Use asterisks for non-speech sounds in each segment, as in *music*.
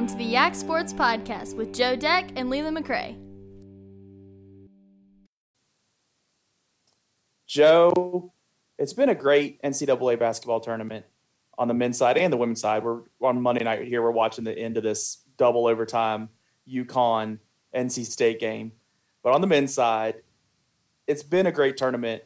Welcome to the Yak Sports Podcast with Joe Deck and Leland McRae. Joe, it's been a great NCAA basketball tournament on the men's side and the women's side. We're on Monday night here. We're watching the end of this double overtime UConn NC State game. But on the men's side, it's been a great tournament,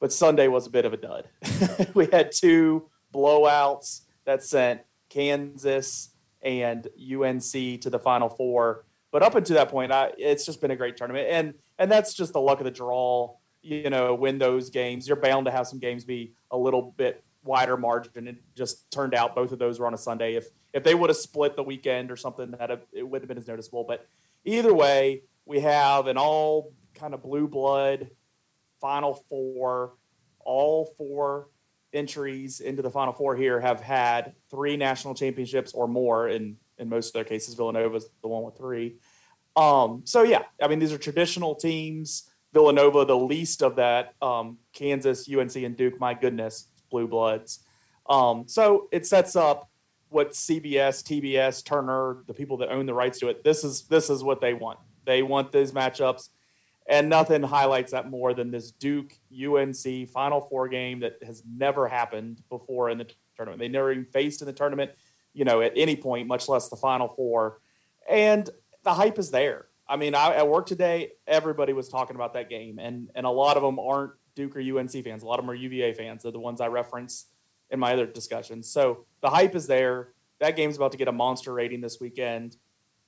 but Sunday was a bit of a dud. *laughs* we had two blowouts that sent Kansas and UNC to the Final Four. But up until that point, I, it's just been a great tournament, and and that's just the luck of the draw. You know, win those games, you're bound to have some games be a little bit wider margin. It just turned out both of those were on a Sunday. If if they would have split the weekend or something, that it would have been as noticeable. But either way, we have an all kind of blue blood Final Four. All four entries into the Final Four here have had three national championships or more. In in most of their cases, Villanova's the one with three. Um, so yeah, I mean these are traditional teams. Villanova, the least of that. Um, Kansas, UNC, and Duke. My goodness, blue bloods. Um, so it sets up what CBS, TBS, Turner, the people that own the rights to it. This is this is what they want. They want these matchups. And nothing highlights that more than this Duke UNC Final Four game that has never happened before in the tournament. They never even faced in the tournament, you know, at any point, much less the Final Four. And the hype is there. I mean, I, at work today, everybody was talking about that game, and and a lot of them aren't Duke or UNC fans. A lot of them are UVA fans. They're the ones I reference in my other discussions. So the hype is there. That game's about to get a monster rating this weekend.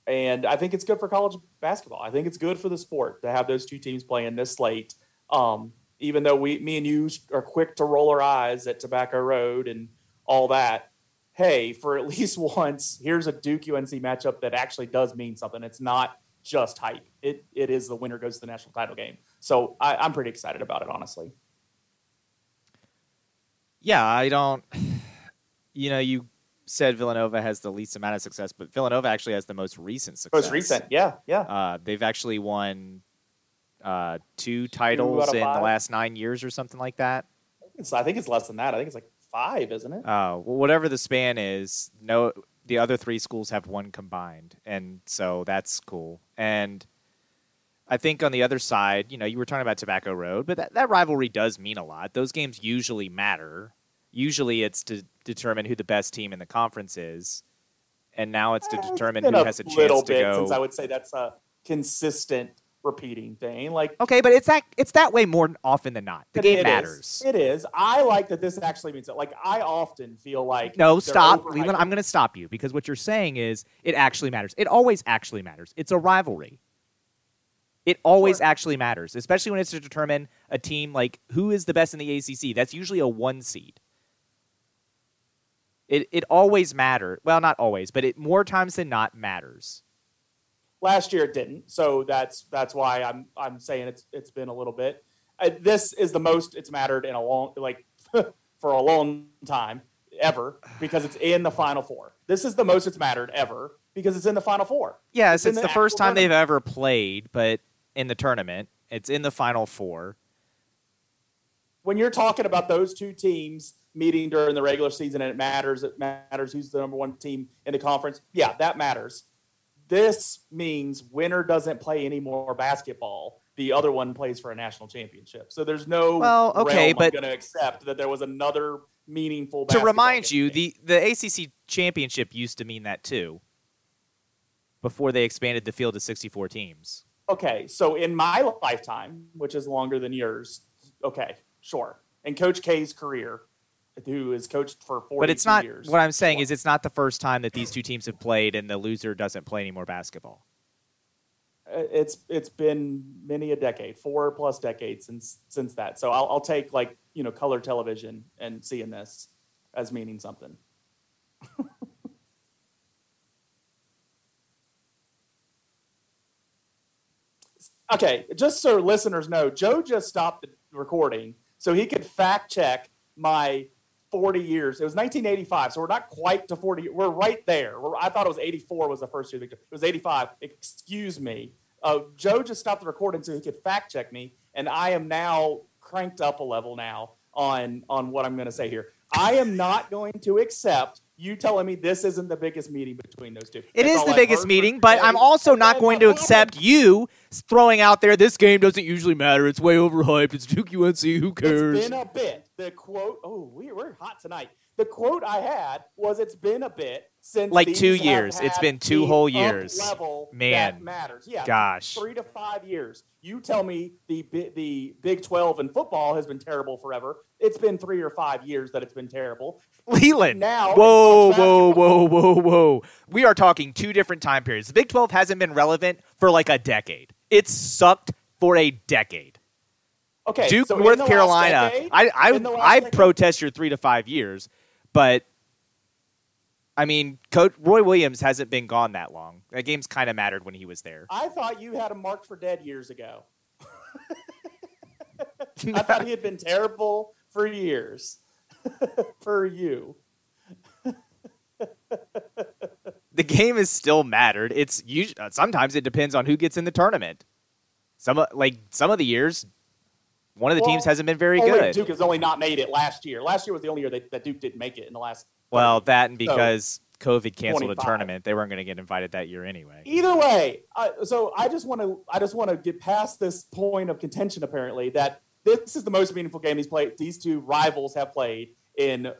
And I think it's good for college basketball. I think it's good for the sport to have those two teams playing this slate. Um, even though we, me and you are quick to roll our eyes at Tobacco Road and all that, hey, for at *laughs* least once, here's a Duke UNC matchup that actually does mean something. It's not just hype. It it is the winner goes to the national title game. So I, I'm pretty excited about it, honestly. Yeah, I don't. *sighs* You know, you said Villanova has the least amount of success, but Villanova actually has the most recent success. Most recent, yeah, yeah. Uh, they've actually won uh, two titles two in the last nine years or something like that. I think, I think it's less than that. I think it's like five, isn't it? Uh, well, whatever the span is, no, the other three schools have one combined, and so that's cool. And I think on the other side, you know, you were talking about Tobacco Road, but that, that rivalry does mean a lot. Those games usually matter. Usually, it's to determine who the best team in the conference is, and now it's to eh, determine who has a chance to bit, go. Since I would say that's a consistent repeating thing. Like okay, but it's that it's that way more often than not. The game it matters. Is. It is. I like that this actually means that. Like I often feel like no, stop, Leland. I'm going to stop you because what you're saying is it actually matters. It always actually matters. It's a rivalry. It always sure. actually matters, especially when it's to determine a team like who is the best in the ACC. That's usually a one seed. It it always matters. Well, not always, but it more times than not matters. Last year it didn't, so that's that's why I'm I'm saying it's it's been a little bit. Uh, this is the most it's mattered in a long like *laughs* for a long time ever because it's in the final four. This is the most it's mattered ever because it's in the final four. Yes, it's, it's the, the first time tournament. they've ever played, but in the tournament, it's in the final four. When you're talking about those two teams meeting during the regular season and it matters. It matters who's the number one team in the conference. Yeah, that matters. This means winner doesn't play any more basketball. The other one plays for a national championship. So there's no well, okay, but going to accept that there was another meaningful. To remind you, the the ACC championship used to mean that too. Before they expanded the field to 64 teams. Okay, so in my lifetime, which is longer than yours, okay, sure. In Coach K's career, who has coached for 40 But it's not years. what I'm saying is it's not the first time that these two teams have played and the loser doesn't play any more basketball. Uh, it's it's been many a decade, four plus decades since since that. So I'll, I'll take like you know color television and seeing this as meaning something. *laughs* okay, just so listeners know, Joe just stopped the recording so he could fact check my 40 years. It was 1985, so we're not quite to 40. We're right there. We're, I thought it was 84 was the first year. It was 85. Excuse me. Uh, Joe just stopped the recording so he could fact check me, and I am now cranked up a level now on on what I'm going to say here. I am not going to accept You telling me this isn't the biggest meeting between those two? It That's is the I've biggest meeting, but I'm also not going to accept you throwing out there this game doesn't usually matter. It's way overhyped. It's Duke UNC. Who cares? It's been a bit. The quote. Oh, we, we're hot tonight. The quote I had was, "It's been a bit since Like two years. It's been two whole years. Level Man. that matters. Yeah, Gosh. three to five years. You tell me the the Big Twelve in football has been terrible forever. It's been three or five years that it's been terrible. Leland. Now, whoa, whoa, whoa, whoa, whoa. We are talking two different time periods. The Big 12 hasn't been relevant for like a decade. It's sucked for a decade. Okay, Duke, so North Carolina. decade- I I, in the last I decade- protest your three to five years, but I mean, Coach Roy Williams hasn't been gone that long. That game's kind of mattered when he was there. I thought you had him marked for dead years ago. *laughs* I thought he had been terrible for years. *laughs* for you. the game is still mattered. It's usually, sometimes it depends on who gets in the tournament. Some like some of the years, one of the Well, teams hasn't been very good. Duke has only not made it last year. Last year was the only year that, that Duke didn't make it in the last. Well, that and So, because COVID canceled a tournament, they weren't going to get invited that year anyway. Either way, uh, so I just want to I just want to get past this point of contention. Apparently, that this is the most meaningful game these play these two rivals have played in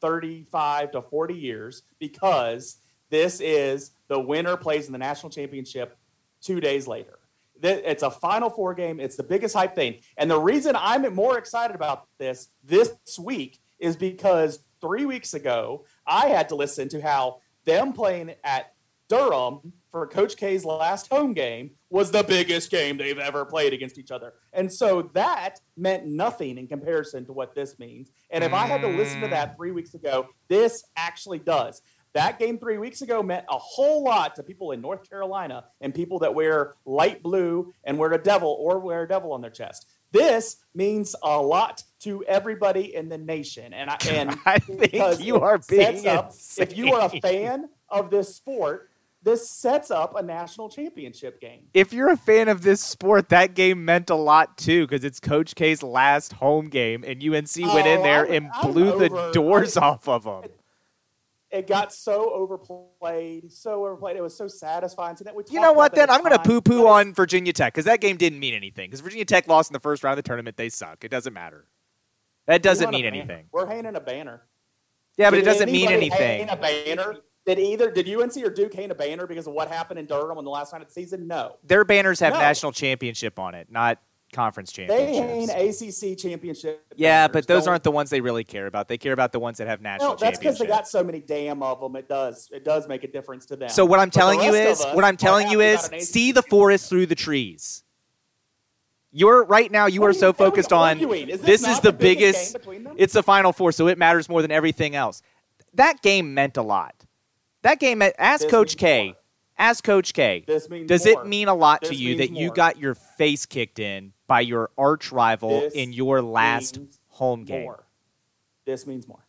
35 to 40 years because this is the winner plays in the national championship two days later. It's a Final Four game. It's the biggest hype thing. And the reason I'm more excited about this this week is because three weeks ago, I had to listen to how them playing at Durham for Coach K's last home game was the biggest game they've ever played against each other. And so that meant nothing in comparison to what this means. And if I had to listen to that three weeks ago, this actually does. That game three weeks ago meant a whole lot to people in North Carolina and people that wear light blue and wear a devil or wear a devil on their chest. This means a lot to everybody in the nation. And I, and *laughs* I think because you are being up, if you are a fan of this sport, this sets up a national championship game. If you're a fan of this sport, that game meant a lot too because it's Coach K's last home game, and UNC went in Oh, there I'm- and I'm blew the over- doors off of them. It got so overplayed, so overplayed. It was so satisfying. So that we You know what? Then I'm going to at the poo poo on Virginia Tech because that game didn't mean anything. Because Virginia Tech lost in the first round of the tournament, they suck. It doesn't matter. That doesn't mean anything. We're hanging a banner. Yeah, but it doesn't mean anything. A banner? Did either did UNC or Duke hang a banner because of what happened in Durham on the last night of the season? No. Their banners have No. national championship on it, not conference championship. They hang ACC championship. yeah, banners. but those Don't- aren't the ones they really care about. They care about the ones that have national No, that's because they got so many damn of them. It does. It does make a difference to them. So what I'm But telling you is, us what I'm telling you is, see the forest through the trees. You're right now. You What are so focused on? Is this this is the the biggest biggest. game between them? It's the Final Four, so it matters more than everything else. That game meant a lot. That game, uh, ask This Coach K. more. Ask Coach K. This Does more. it mean a lot to you that you got your face kicked in by your arch rival This in your last home game? more. This means more.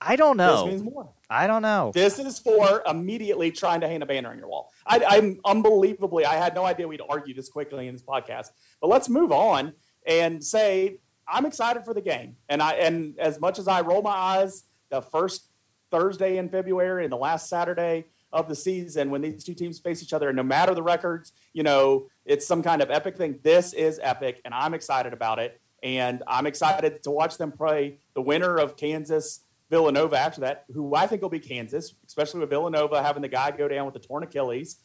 I don't know. This means more. I don't know. This is for immediately trying to hang a banner on your wall. I, I'm unbelievably. I had no idea we'd argue this quickly in this podcast. But let's move on and say I'm excited for the game. And I and as much as I roll my eyes, the first Thursday in February and the last Saturday of the season when these two teams face each other, and no matter the records, you know it's some kind of epic thing. This is epic, and I'm excited about it. And I'm excited to watch them play the winner of Kansas Villanova after that, who I think will be Kansas, especially with Villanova having the guy go down with the torn Achilles.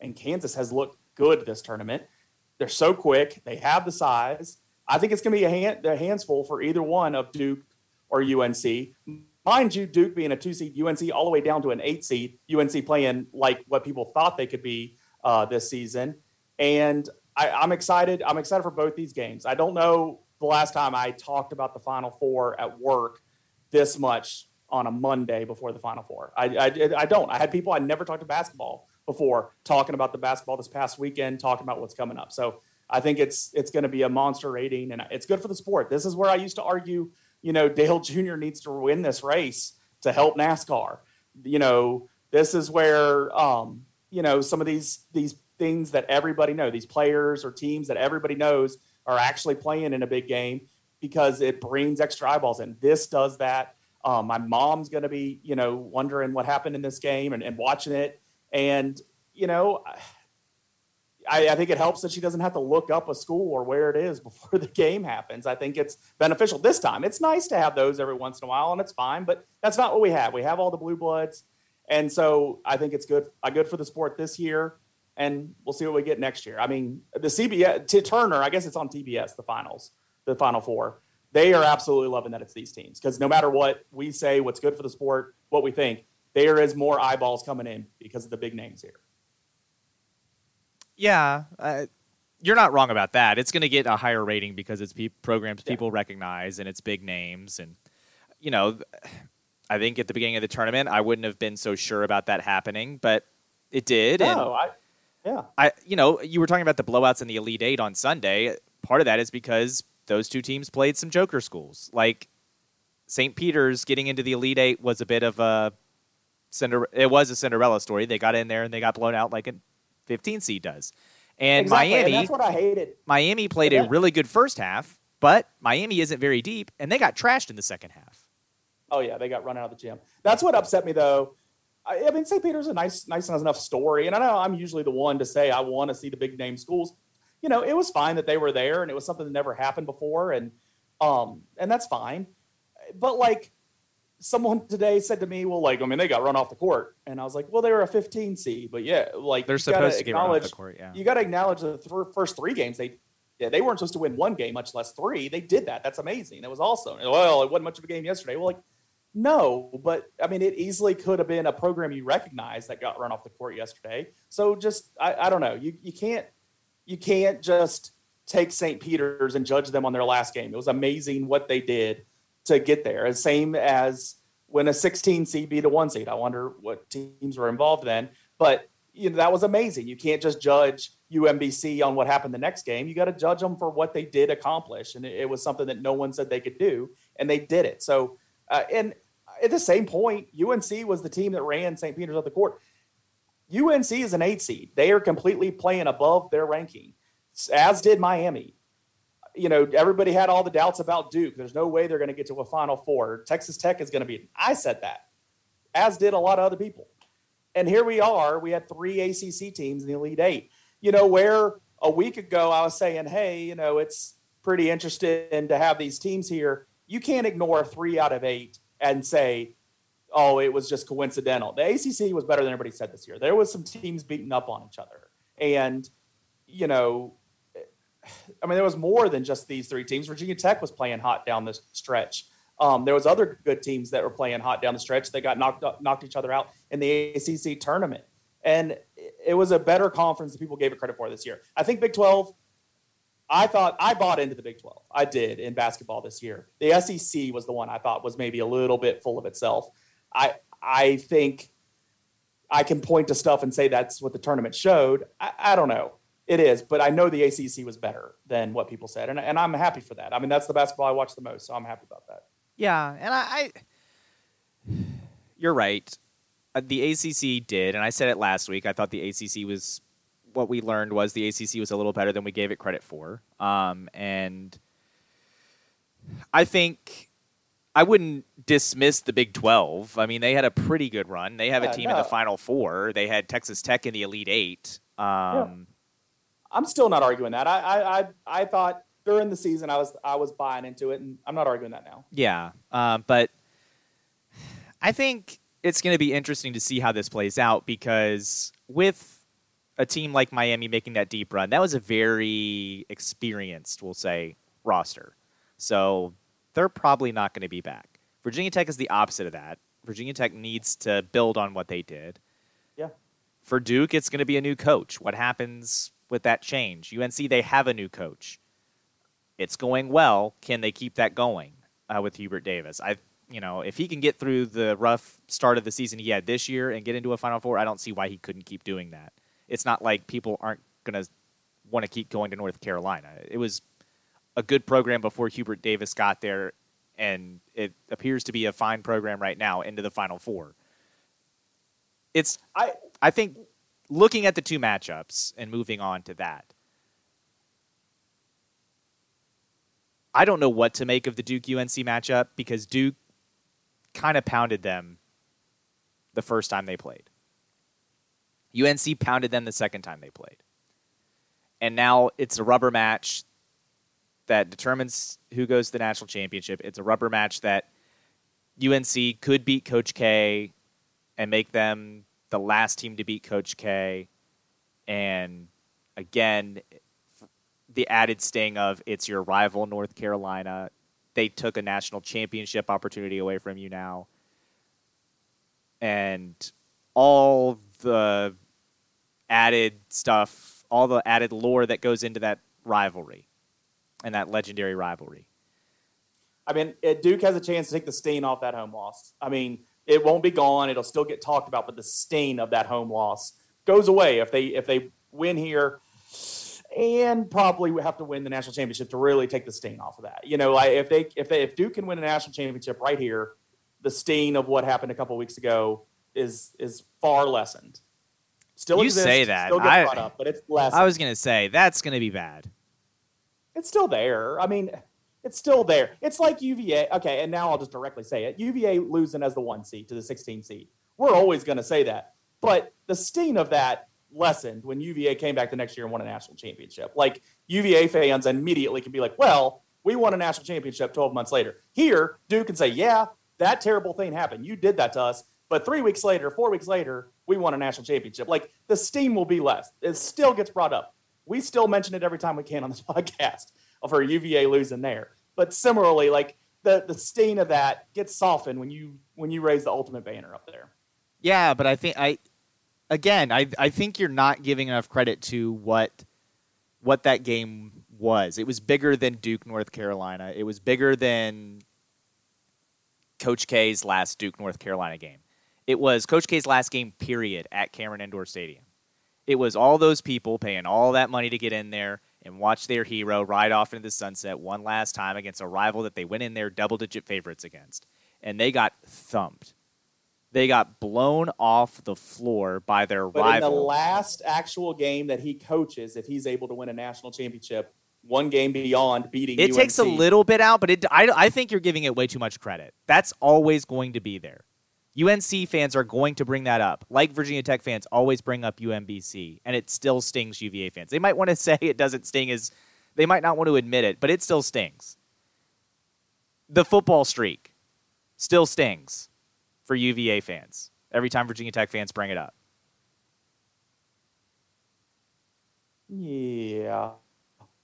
And Kansas has looked good this tournament. They're so quick. They have the size. I think it's going to be a hand, their hands full for either one of Duke or UNC. Mind you, Duke being a two seed, UNC all the way down to an eight seed, UNC playing like what people thought they could be uh, this season. And I, I'm excited. I'm excited for both these games. I don't know the last time I talked about the Final Four at work this much on a Monday before the Final Four. I, I, I don't. I had people I never talked to basketball before talking about the basketball this past weekend, talking about what's coming up. So I think it's it's going to be a monster rating, and it's good for the sport. This is where I used to argue, you know, Dale Jr. needs to win this race to help NASCAR. You know, this is where um, you know some of these these things that everybody know, these players or teams that everybody knows are actually playing in a big game because it brings extra eyeballs in. This does that. Um, my mom's going to be, you know, wondering what happened in this game and, and watching it. And, you know, I, I, think it helps that she doesn't have to look up a school or where it is *laughs* before the game happens. I think it's beneficial this time. It's nice to have those every once in a while, and it's fine, but that's not what we have. We have all the blue bloods. And so I think it's good, uh, good for the sport this year, and we'll see what we get next year. I mean, the CBS, to Turner, I guess it's on TBS, the finals, the final four. They are absolutely loving that it's these teams because no matter what we say, what's good for the sport, what we think, there is more eyeballs coming in because of the big names here. Yeah, uh, you're not wrong about that. It's going to get a higher rating because it's pe- programs people yeah. recognize and it's big names. And, you know, I think at the beginning of the tournament, I wouldn't have been so sure about that happening, but it did. No, I, yeah. I, you know, you were talking about the blowouts in the Elite Eight on Sunday. Part of that is because those two teams played some joker schools. Like St. Peter's getting into the Elite Eight was a bit of a Cinder- it was a Cinderella story. They got in there and they got blown out like a 15 seed does. And exactly. Miami, and that's what I hated. Miami played yeah. a really good first half, but Miami isn't very deep, and they got trashed in the second half. Oh yeah, they got run out of the gym. That's what upset me though. I, I mean, St. Peter's a nice, nice enough story, and I know I'm usually the one to say I want to see the big name schools. You know, it was fine that they were there, and it was something that never happened before, and um, and that's fine. But like, someone today said to me, "Well, like, I mean, they got run off the court," and I was like, "Well, they were a 15 seed, but yeah, like they're supposed to get run off the court. Yeah, you got to acknowledge the th- first three games they yeah, they weren't supposed to win one game, much less three. They did that. That's amazing. It was awesome. Well, it wasn't much of a game yesterday. Well, like, no, but I mean, it easily could have been a program you recognize that got run off the court yesterday. So just, I, I don't know. You you can't you can't just take St. Peter's and judge them on their last game. It was amazing what they did to get there. As same as when a 16 seed beat a one seed. I wonder what teams were involved then, but you know that was amazing. You can't just judge UMBC on what happened the next game. You got to judge them for what they did accomplish, and it, was something that no one said they could do, and they did it. So, uh, and at the same point, UNC was the team that ran St. Peter's at the court. UNC is an eight seed. They are completely playing above their ranking, as did Miami you know, everybody had all the doubts about Duke. There's no way they're going to get to a Final Four. Texas Tech is going to be. I said that, as did a lot of other people. And here we are. We had three ACC teams in the Elite Eight. You know, where a week ago I was saying, hey, you know, it's pretty interesting to have these teams here. You can't ignore three out of eight and say, oh, it was just coincidental. The ACC was better than everybody said this year. There was some teams beating up on each other. And, you know, I mean, there was more than just these three teams. Virginia Tech was playing hot down the stretch. Um, there was other good teams that were playing hot down the stretch. They got knocked knocked each other out in the ACC tournament, and it was a better conference than people gave it credit for this year. I think Big Twelve. I thought I bought into the Big Twelve. I did in basketball this year. The SEC was the one I thought was maybe a little bit full of itself. I I think I can point to stuff and say that's what the tournament showed. I, I don't know. It is, but I know the ACC was better than what people said, and, and I'm happy for that. I mean, that's the basketball I watch the most, so I'm happy about that. Yeah, and I, I *sighs* you're right. Uh, the ACC did, and I said it last week. I thought the ACC was what we learned was the ACC was a little better than we gave it credit for, um, and I think I wouldn't dismiss the Big 12. I mean, they had a pretty good run. They have yeah, a team no. in the Final Four. They had Texas Tech in the Elite Eight. Um, yeah. I'm still not arguing that. I, I, I, I thought during the season I was I was buying into it, and I'm not arguing that now. Yeah, um, but I think it's going to be interesting to see how this plays out because with a team like Miami making that deep run, that was a very experienced, we'll say, roster. So they're probably not going to be back. Virginia Tech is the opposite of that. Virginia Tech needs to build on what they did. Yeah. For Duke, it's going to be a new coach. What happens with that change. UNC, they have a new coach. It's going well. Can they keep that going uh, with Hubert Davis? I, you know, if he can get through the rough start of the season he had this year and get into a Final Four, I don't see why he couldn't keep doing that. It's not like people aren't going to want to keep going to North Carolina. It was a good program before Hubert Davis got there, and it appears to be a fine program right now into the Final Four. It's I I think looking at the two matchups and moving on to that, I don't know what to make of the Duke UNC matchup because Duke kind of pounded them the first time they played. UNC pounded them the second time they played. And now it's a rubber match that determines who goes to the national championship. It's a rubber match that UNC could beat Coach K and make them the last team to beat Coach K. And again, the added sting of it's your rival, North Carolina. They took a national championship opportunity away from you now. And all the added stuff, all the added lore that goes into that rivalry and that legendary rivalry. I mean, Duke has a chance to take the stain off that home loss. I mean, it won't be gone; it'll still get talked about, but the stain of that home loss goes away if they if they win here, and probably have to win the national championship to really take the stain off of that. You know, like if they if they if Duke can win a national championship right here, the stain of what happened a couple weeks ago is is far lessened. Still you exists, say that. still I, brought up, but it's less. I was going to say that's going to be bad. it's still there. I mean, it's still there. It's like UVA. Okay, and now I'll just directly say it. UVA losing as the one seed to the 16 seed. We're always going to say that. But the sting of that lessened when UVA came back the next year and won a national championship. Like UVA fans immediately can be like, well, we won a national championship 12 months later. Here, Duke can say, yeah, that terrible thing happened. You did that to us. But three weeks later, four weeks later, we won a national championship. Like the steam will be less. It still gets brought up. We still mention it every time we can on this *laughs* podcast of our UVA losing there. But similarly, like the the stain of that gets softened when you when you raise the ultimate banner up there. Yeah, but I think I again, I I think you're not giving enough credit to what what that game was. It was bigger than Duke North Carolina. It was bigger than Coach K's last Duke North Carolina game. It was Coach K's last game period at Cameron Indoor Stadium. It was all those people paying all that money to get in there and watch their hero ride off into the sunset one last time against a rival that they went in there double digit favorites against. And they got thumped. They got blown off the floor by their But rival. in the last actual game that he coaches, if he's able to win a national championship, one game beyond beating it takes a little bit out, but it, I, I think you're giving it way too much credit. That's always going to be there. UNC fans are going to bring that up, like Virginia Tech fans always bring up UMBC, and it still stings UVA fans. They might want to *laughs* say it doesn't sting as they might not want to admit it, but it still stings. The football streak still stings for UVA fans every time Virginia Tech fans bring it up. Yeah.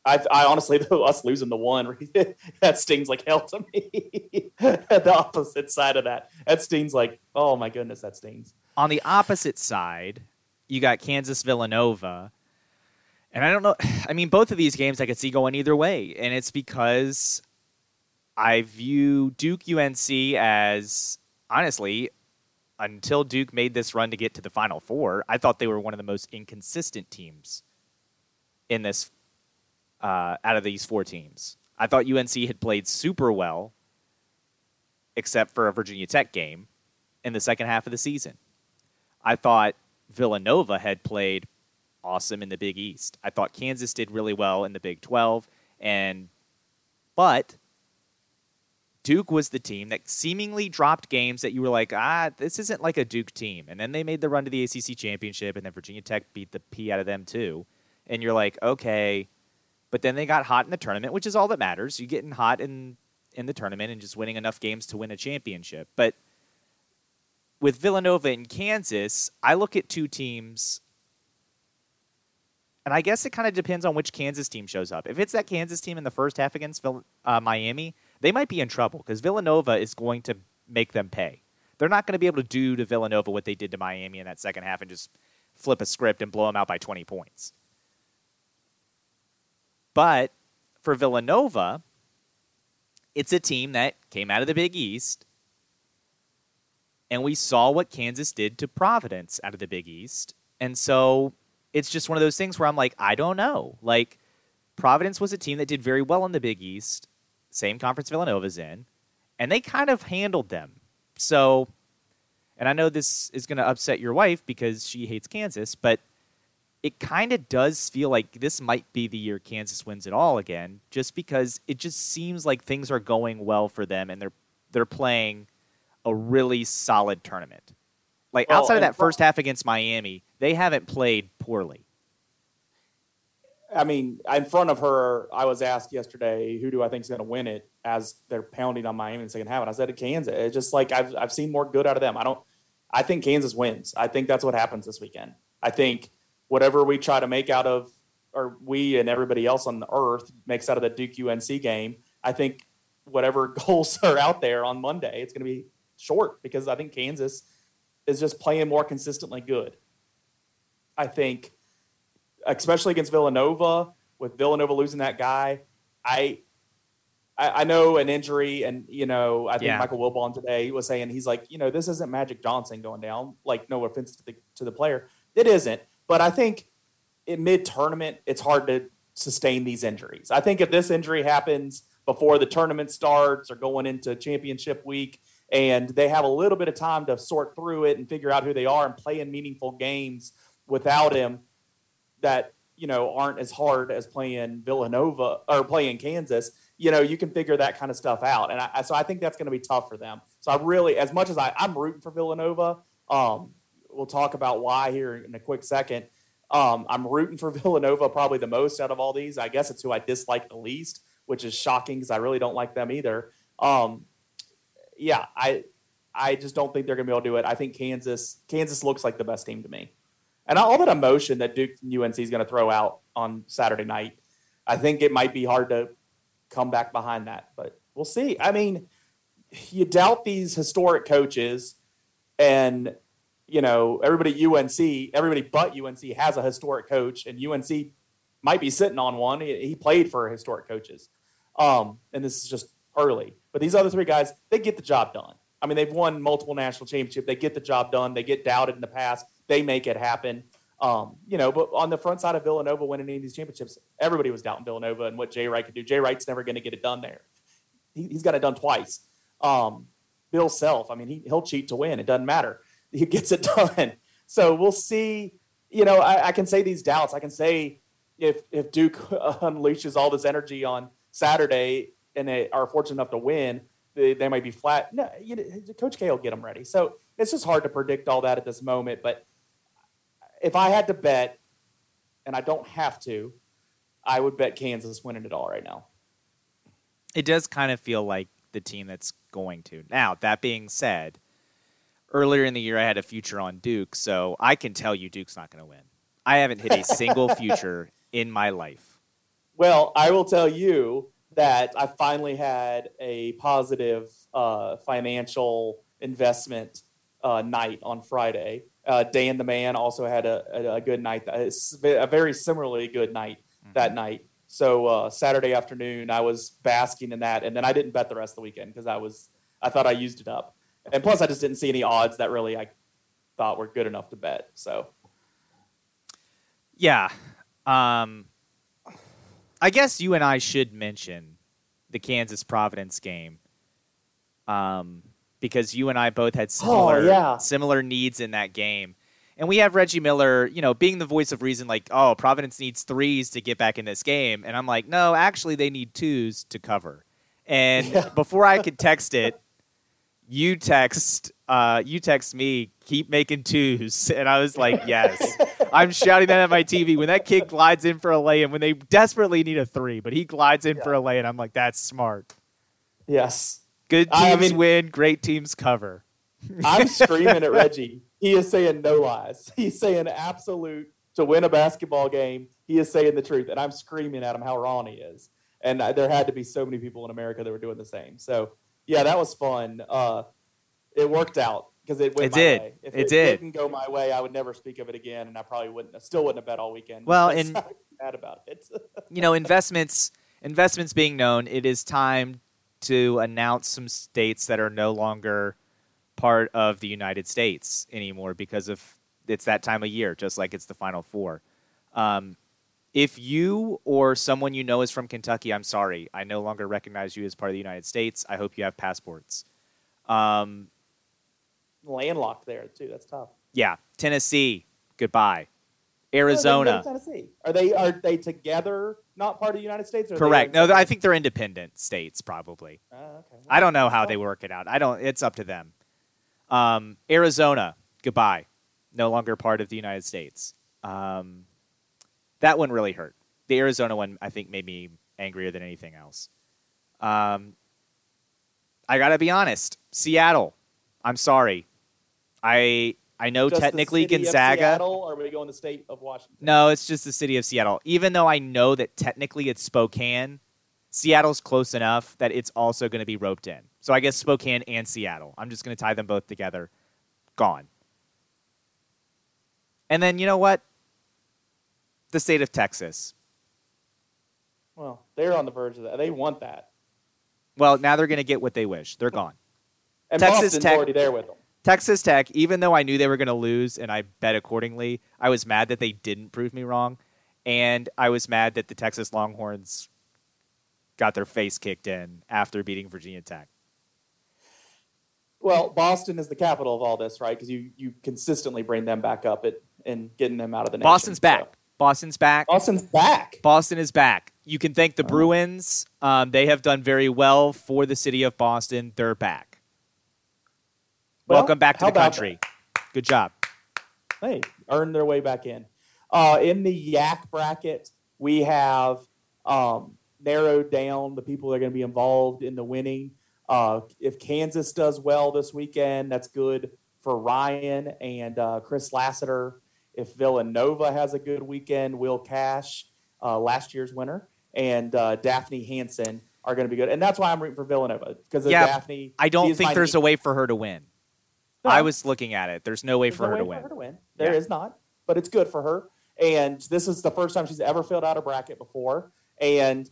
I, I honestly, *laughs* us losing the one, *laughs* that stings like hell to me. *laughs* the opposite side of that. That stings like, oh my goodness, that stings. On the opposite side, you got Kansas Villanova. And I don't know. *sighs* I mean, both of these games I could see going either way. And it's because I view Duke UNC as, honestly, until Duke made this run to get to the Final Four, I thought they were one of the most inconsistent teams in this, uh, out of these four teams. I thought UNC had played super well, except for a Virginia Tech game in the second half of the season. I thought Villanova had played awesome in the Big East. I thought Kansas did really well in the Big 12 and but Duke was the team that seemingly dropped games that you were like, "Ah, this isn't like a Duke team." And then they made the run to the ACC championship and then Virginia Tech beat the P out of them too. And you're like, "Okay." But then they got hot in the tournament, which is all that matters. You getting hot in in the tournament and just winning enough games to win a championship. But with Villanova and Kansas, I look at two teams, and I guess it kind of depends on which Kansas team shows up. If it's that Kansas team in the first half against Vill- uh, Miami, they might be in trouble because Villanova is going to make them pay. They're not going to be able to do to Villanova what they did to Miami in that second half and just flip a script and blow them out by 20 points. But for Villanova, it's a team that came out of the Big East and we saw what Kansas did to Providence out of the Big East. And so it's just one of those things where I'm like, I don't know. Like, Providence was a team that did very well in the Big East, same conference Villanova's in, and they kind of handled them. So, and I know this is going to upset your wife because she hates Kansas, but it kind of does feel like this might be the year Kansas wins it all again, just because it just seems like things are going well for them and they're they're playing a really solid tournament. Like Well, outside of that first half against Miami, they haven't played poorly. I mean, in front of her, I was asked yesterday, who do I think is going to win it as they're pounding on Miami in the second half. And I said, Kansas. It's just like I've, I've seen more good out of them. I don't, I think Kansas wins. I think that's what happens this weekend. I think whatever we try to make out of, or we and everybody else on the earth makes out of the Duke UNC game, I think whatever *laughs* goals are out there on Monday, it's going to be short because I think Kansas is just playing more consistently good. I think especially against Villanova, with Villanova losing that guy, I I, know an injury, and you know, I think Yeah. Michael Wilbon today was saying he's like, you know, this isn't Magic Johnson going down. Like, no offense to the to the player, it isn't. But I think in mid tournament, it's hard to sustain these injuries. I think if this injury happens before the tournament starts or going into championship week, and they have a little bit of time to sort through it and figure out who they are and play in meaningful games without him, that you know aren't as hard as playing Villanova or playing Kansas. You know, you can figure that kind of stuff out, and I, so I think that's going to be tough for them. So I really, as much as I, I'm rooting for Villanova, um, we'll talk about why here in a quick second. Um, I'm rooting for *laughs* Villanova probably the most out of all these. I guess it's who I dislike the least, which is shocking because I really don't like them either. Um, yeah, I I just don't think they're going to be able to do it. I think Kansas Kansas looks like the best team to me, and all that emotion that Duke and UNC is going to throw out on Saturday night, I think it might be hard to come back behind that, but we'll see. I mean, you doubt these historic coaches, and you know everybody UNC, everybody but UNC has a historic coach, and UNC might be sitting on one. He, he played for historic coaches, um, and this is just early. But these other three guys, they get the job done. I mean, they've won multiple national championships. They get the job done. They get doubted in the past. They make it happen. Um, you know, but on the front side of Villanova winning any of these championships, everybody was doubting Villanova and what Jay Wright could do. Jay Wright's never going to get it done there. He, he's got it done twice. Um, Bill Self, I mean, he, he'll cheat to win. It doesn't matter. *laughs* He gets it done. So we'll see. You know, I, I can say these doubts. I can say if if Duke *laughs* unleashes all this energy on Saturday and they are fortunate enough to win, they, they might be flat. No, you Coach K will get them ready. So it's just hard to predict all that at this moment. But if I had to bet, and I don't have to, I would bet Kansas winning it all right now. It does kind of feel like the team that's going to. Now, that being said, earlier in the year I had a future on Duke, so I can tell you Duke's not going to win. I haven't hit a single *laughs* future in my life. Well, I will tell you that I finally had a positive uh, financial investment uh, night on Friday. Uh, Dan the man also had a, a, a good night, a very similarly good night that night. So uh, Saturday afternoon, I was basking in that, and then I didn't bet the rest of the weekend because I was I thought I used it up, and plus I just didn't see any odds that really I thought were good enough to bet. So Yeah. Um, I guess you and I should mention the Kansas Providence game. Um, because you and I both had similar yeah. similar needs in that game. And we have Reggie Miller, you know, being the voice of reason, like, oh, Providence needs threes to get back in this game. And I'm like, no, actually, they need twos to cover. And *laughs* Yeah. before I could text it, you text, uh, you text me, keep making twos. *laughs* And I was like, yes. I'm shouting that at my TV. When that kid glides in for a lay in, when they desperately need a three, but he glides in for a lay in, I'm like, that's smart. yes, Good I teams mean- win, great teams cover. *laughs* I'm screaming at Reggie. He is saying no lies. *laughs* He's saying absolute to win a basketball game. He is saying the truth, and I'm screaming at him how wrong he is. And uh, there had to be so many people in America that were doing the same. So yeah, that was fun. Uh, it worked out because it went It my did. way. If It it, did. didn't go my way, I would never speak of it again, and I probably wouldn't. I still wouldn't have bet all weekend. Well, *laughs* and- mad about it. *laughs* you know, investments investments being known, it is time to announce some states that are no longer part of the United States anymore because of it's that time of year, just like it's the Final Four. Um, if you or someone you know is from Kentucky, I'm sorry, I no longer recognize you as part of the United States. I hope you have passports. Um, Landlocked there too. That's tough. yeah, Tennessee, goodbye. Oh, they can go to Arizona, Tennessee. Are they are they together? Not part of the United States? Or correct. No, I think they're independent states, probably. Ah, okay. I don't know how they work it out. I don't. It's up to them. Um, Arizona, goodbye. No longer part of the United States. Um, that one really hurt. The Arizona one, I think, made me angrier than anything else. Um, I gotta be honest. Seattle. I'm sorry. I I know Just technically Gonzaga. Seattle, or are we going the state of Washington? No, it's just the city of Seattle. Even though I know that technically it's Spokane, Seattle's close enough that it's also going to be roped in. So I guess Spokane and Seattle. I'm just going to tie them both together. Gone. And then you know what? The state of Texas. Well, they're on the verge of that. They want that. Well, now they're going to get what they wish. They're gone. And Texas Boston's Tech- already there with them. Texas Tech, even though I knew they were going to lose and I bet accordingly, I was mad that they didn't prove me wrong. And I was mad that the Texas Longhorns got their face kicked in after beating Virginia Tech. Well, Boston is the capital of all this, right? Because you you consistently bring them back up at, and getting them out of the nation. Boston's back. Boston's back. Boston's back. Boston is back. You can thank the. Bruins. Um, they have done very well for the city of Boston. They're back. Well, Welcome back to the country. Good job. hey, earned their way back in. Uh, in the Yak bracket, we have um, narrowed down the people that are going to be involved in the winning. Uh, if Kansas does well this weekend, that's good for Ryan and uh, Chris Lassiter. If Villanova has a good weekend, Will Cash, uh, last year's winner, and uh, Daphne Hansen are going to be good. And that's why I'm rooting for Villanova because Yeah, Daphne. I don't think there's a way for her to win. No. I was looking at it. There's no way There's for no her to win. Her to win. There is Yeah. not, but it's good for her. And this is the first time she's ever filled out a bracket before. And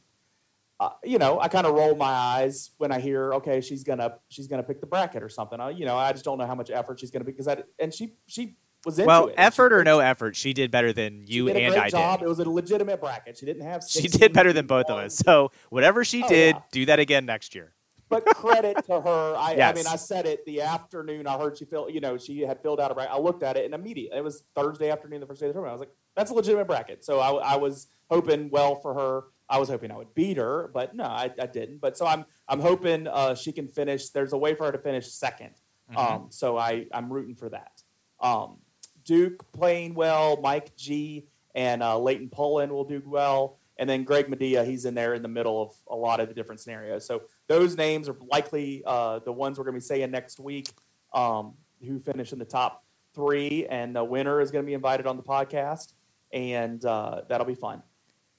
uh, you know, I kind of roll my eyes when I hear, okay, she's gonna she's gonna pick the bracket or something. I, you know, I just don't know how much effort she's gonna be because I and she she was into Well, it. effort or no effort, she did better than you and I job. did. It was a legitimate bracket. She didn't have. *laughs* She did better than both of us. So whatever she Oh, did, yeah. do that again next year. but credit to her. I, I mean, I said it the afternoon. I heard she filled, you know, she had filled out a bracket. I looked at it and immediately, it was Thursday afternoon, the first day of the tournament. I was like, that's a legitimate bracket. So I, I was hoping well for her. I was hoping I would beat her, but no, I, I didn't. But so I'm, I'm hoping uh, she can finish. There's a way for her to finish 2nd Mm-hmm. Um, so I, I'm rooting for that. Um, Duke playing well. Mike G and uh, Leighton Pullen will do well. And then Greg Medea, he's in there in the middle of a lot of the different scenarios. So those names are likely uh, the ones we're going to be saying next week. Um, who finish in the top three, and the winner is going to be invited on the podcast, and uh, that'll be fun.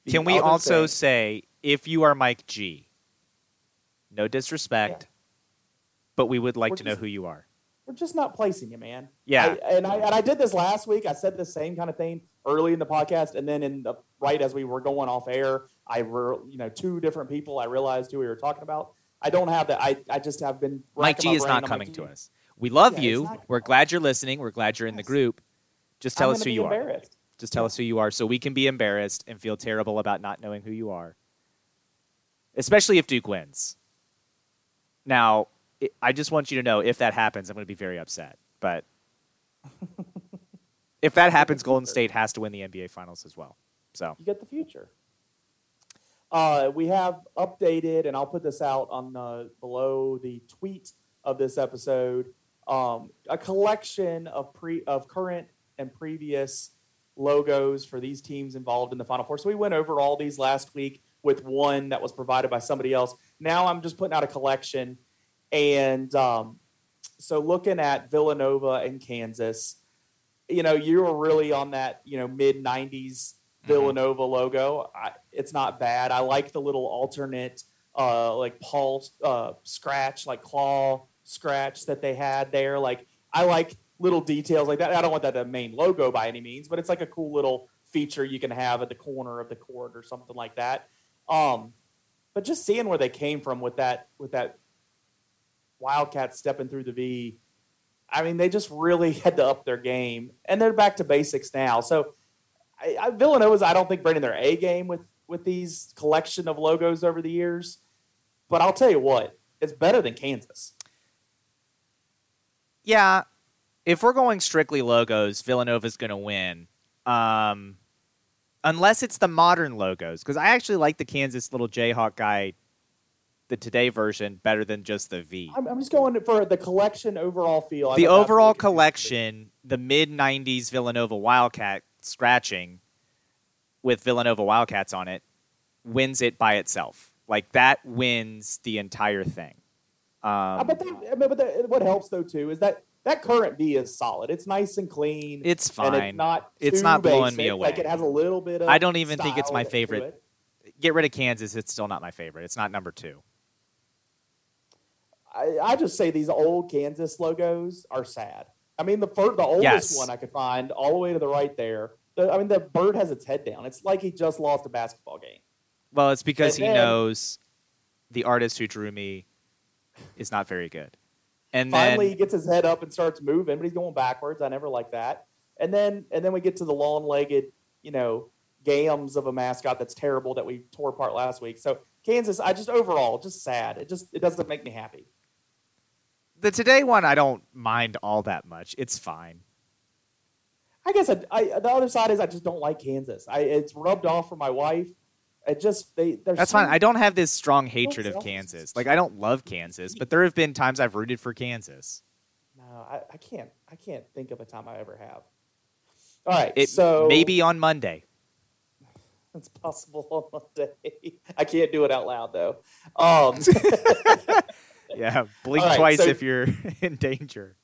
The Can we also thing- say, if you are Mike G, no disrespect, but we would like We're to know who you are. We're just not placing you, man. Yeah. I, and I and I did this last week. I said the same kind of thing early in the podcast, and then in the right as we were going off air, I were you know two different people. I realized who we were talking about. I don't have that. I, I just have been. Mike G is not coming to us. We love Yeah, you. We're glad you're listening. We're glad you're in the group. Just tell I'm us who you are. Just tell us who you are so we can be embarrassed and feel terrible about not knowing who you are. Especially if Duke wins. Now, i I just want you to know if that happens, I'm going to be very upset. But *laughs* if that happens, Golden State has to win the NBA Finals as well. So, you get the future. Uh, we have updated, and I'll put this out on the below the tweet of this episode. Um, a collection of pre of current and previous logos for these teams involved in the Final Four. So we went over all these last week with one that was provided by somebody else. Now I'm just putting out a collection, and um, so looking at Villanova and Kansas, you know, you were really on that you know mid '90s Villanova logo. I, it's not bad. I like the little alternate, uh, like Paul uh, scratch, like claw scratch that they had there. Like I like little details like that. I don't want that the main logo by any means, but it's like a cool little feature you can have at the corner of the court or something like that. Um, but just seeing where they came from with that with that Wildcat stepping through the V. I mean, they just really *laughs* had to up their game, and they're back to basics now. So I, I, Villanova's, I don't think bringing their A game with with these collection of logos over the years. But I'll tell you what, it's better than Kansas. yeah, if we're going strictly logos, Villanova's going to win. Um, unless it's the modern logos, because I actually like the Kansas little Jayhawk guy the today version better than just the V. I'm, I'm just going for the collection overall feel. I the overall collection, the mid '90s Villanova Wildcat scratching with Villanova Wildcats on it, wins it by itself. Like that wins the entire thing. Um, but, that, but that, what helps though too is that that current V is solid. It's nice and clean. it's and fine. it's not. It's not blowing me basic. Like it has a little bit of. I don't even think it's my favorite. it. Get rid of Kansas. It's still not my favorite. It's not number two. I, I just say these old Kansas logos are sad. I mean, the first, the oldest Yes. one I could find, all the way to the right there. The, I mean, the bird has its head down. It's like he just lost a basketball game. Well, it's because And he then- knows the artist who drew me is not very good. And Finally, he gets his head up and starts moving, but he's going backwards. I never like that. And then, and then we get to the long-legged, you know, gams of a mascot that's terrible that we tore apart last week. So Kansas, I just overall just sad. It just it doesn't make me happy. The today one, I don't mind all that much. It's fine. I guess I, I, the other side is I just don't like Kansas. I it's rubbed off for my wife. It just they That's so- fine. I don't have this strong hatred of. Kansas. Like I don't love Kansas, but there have been times I've rooted for Kansas. No, I, I can't. I can't think of a time I ever have. All right, It so maybe on Monday. *laughs* it's possible on Monday. *laughs* I can't do it out loud though. Um, *laughs* Yeah, blink right, twice so- if you're *laughs* in danger.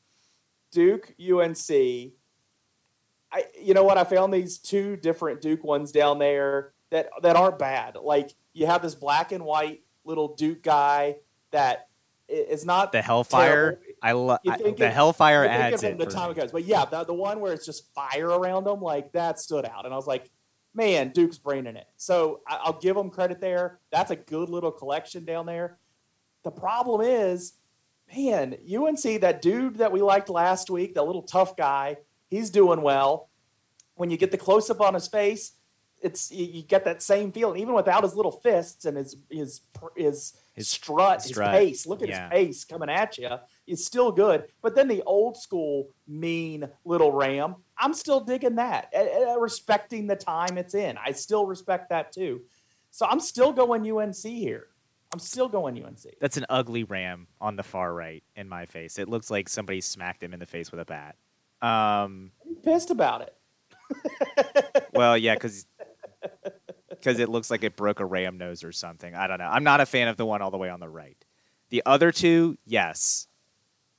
Duke, UNC. I, you know what? I found these two different Duke ones down there that that aren't bad. Like you have this black and white little Duke guy that is not The Hellfire, terrible. I love the of- Hellfire of it. the time it goes. But yeah, the, the one where it's just fire around them, like that stood out. And I was like, man, Duke's braining it. So I, I'll give them credit there. That's a good little collection down there. The problem is, man, UNC, that dude that we liked last week, that little tough guy, he's doing well. When you get the close up on his face, it's you, you get that same feeling, even without his little fists and his his his, His strut, strut, his pace. Look at yeah. his pace coming at you. It's still good. But then the old school mean little ram, I'm still digging that, uh, respecting the time it's in. I still respect that too. So I'm still going UNC here. I'm still going UNC. That's an ugly ram on the far right in my face. It looks like somebody smacked him in the face with a bat. Um, I'm pissed about it. *laughs* well, yeah, because it looks like it broke a ram nose or something. I don't know. I'm not a fan of the one all the way on the right. The other two, yes.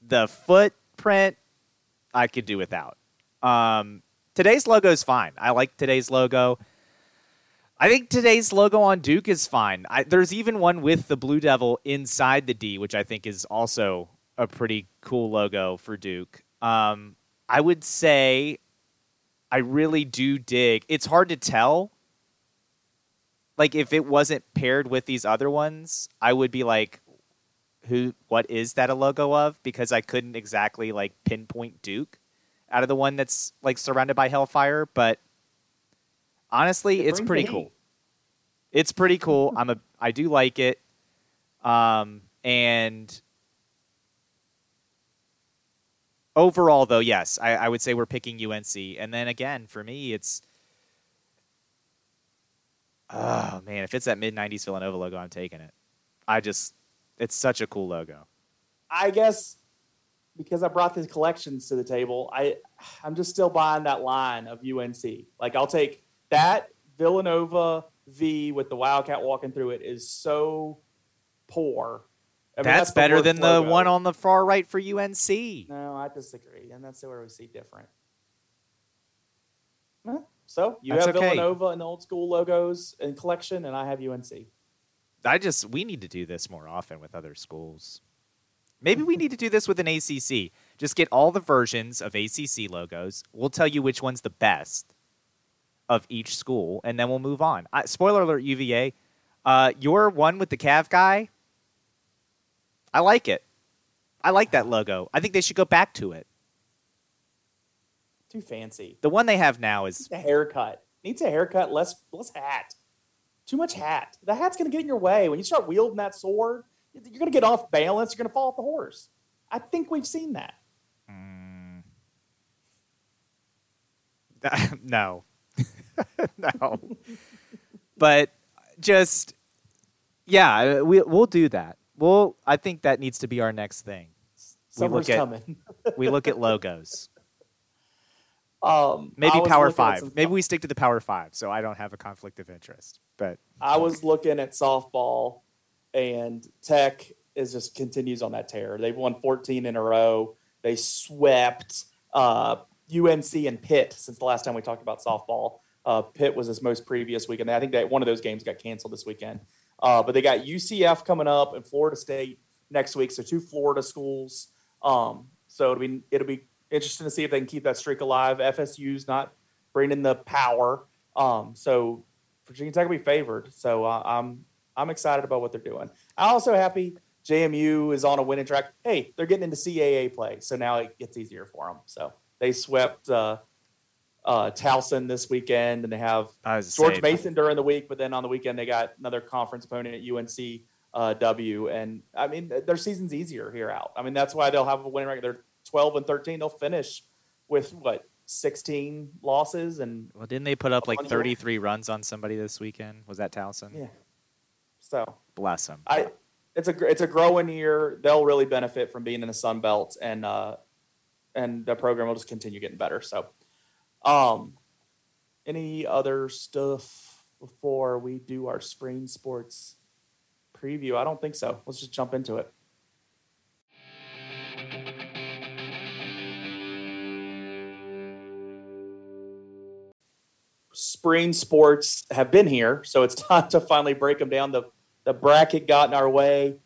The footprint, I could do without. Um, today's logo is fine. I like today's logo. I think today's logo on Duke is fine. I, there's even one with the Blue Devil inside the D, which I think is also a pretty cool logo for Duke. Um, I would say I really do dig. It's hard to tell. Like if it wasn't paired with these other ones, I would be like, "Who? What is that a logo of?" Because I couldn't exactly like pinpoint Duke out of the one that's like surrounded by Hellfire. But honestly, It it's pretty cool. It's pretty *laughs* cool. I'm a. I do like it. Um, and overall, though, yes, I, I would say we're picking UNC. And then again, for me, it's oh man, if it's that mid '90s Villanova logo, I'm taking it. I just, it's such a cool logo. I guess because I brought these collections to the table, I I'm just still buying that line of UNC. Like I'll take that Villanova V with the Wildcat walking through it is so poor. I mean, that's, the better than the one on the far right for UNC. No, I disagree, and that's where we see different. So you That's have okay. Villanova and the old school logos and collection, and I have UNC. I just we need to do this more often with other schools. Maybe we need to do this with an ACC. Just get all the versions of ACC logos. We'll tell you which one's the best of each school, and then we'll move on. Spoiler alert, UVA. Uh, your one with the Cav guy. I like it. I like that logo. I think they should go back to it. Too fancy. The one they have now is a haircut. Needs a haircut. Less less hat. Too much hat. The hat's gonna get in your way when you start wielding that sword. You're gonna get off balance. You're gonna fall off the horse. I think we've seen that. Mm. *laughs* no. *laughs* no. but just Yeah, we we'll do that. Well, I think that needs to be our next thing. Summer's look at- coming. *laughs* We look at logos. Um, Maybe Power Five. some- Maybe we stick to the Power Five, so I don't have a conflict of interest. But I was looking at softball, and Tech is just continues on that tear. They've won 14 in a row. They swept uh, UNC and Pitt since the last time we talked about softball. Uh, Pitt was his most previous weekend. I think that one of those games got canceled this weekend. Uh, but they got UCF coming up and Florida State next week. So two Florida schools. Um, so it'll be it'll be interesting to see if they can keep that streak alive. FSU's not bringing the power. Um, so Virginia Tech will be favored. So uh, I'm I'm excited about what they're doing. I'm also happy JMU is on a winning track. Hey, they're getting into CAA play, so now it gets easier for them. So they swept uh, uh, Towson this weekend, and they have George saying- Mason during the week. But then on the weekend, they got another conference opponent at UNC uh, W, and I mean their season's easier here out. I mean that's why they'll have a winning record. They're 12 and 13. They'll finish with what 16 losses and Well, didn't they put up like Under- 33 runs on somebody this weekend? Was that Towson? yeah. So Bless them. I it's a it's a growing year. They'll really benefit from being in the Sun Belt, and uh, and the program will just continue getting better. So, um, any other stuff before we do our spring sports preview? I don't think so. Let's just jump into it. Spring sports have been here, so it's *laughs* time to finally break them down. The the bracket got in our way.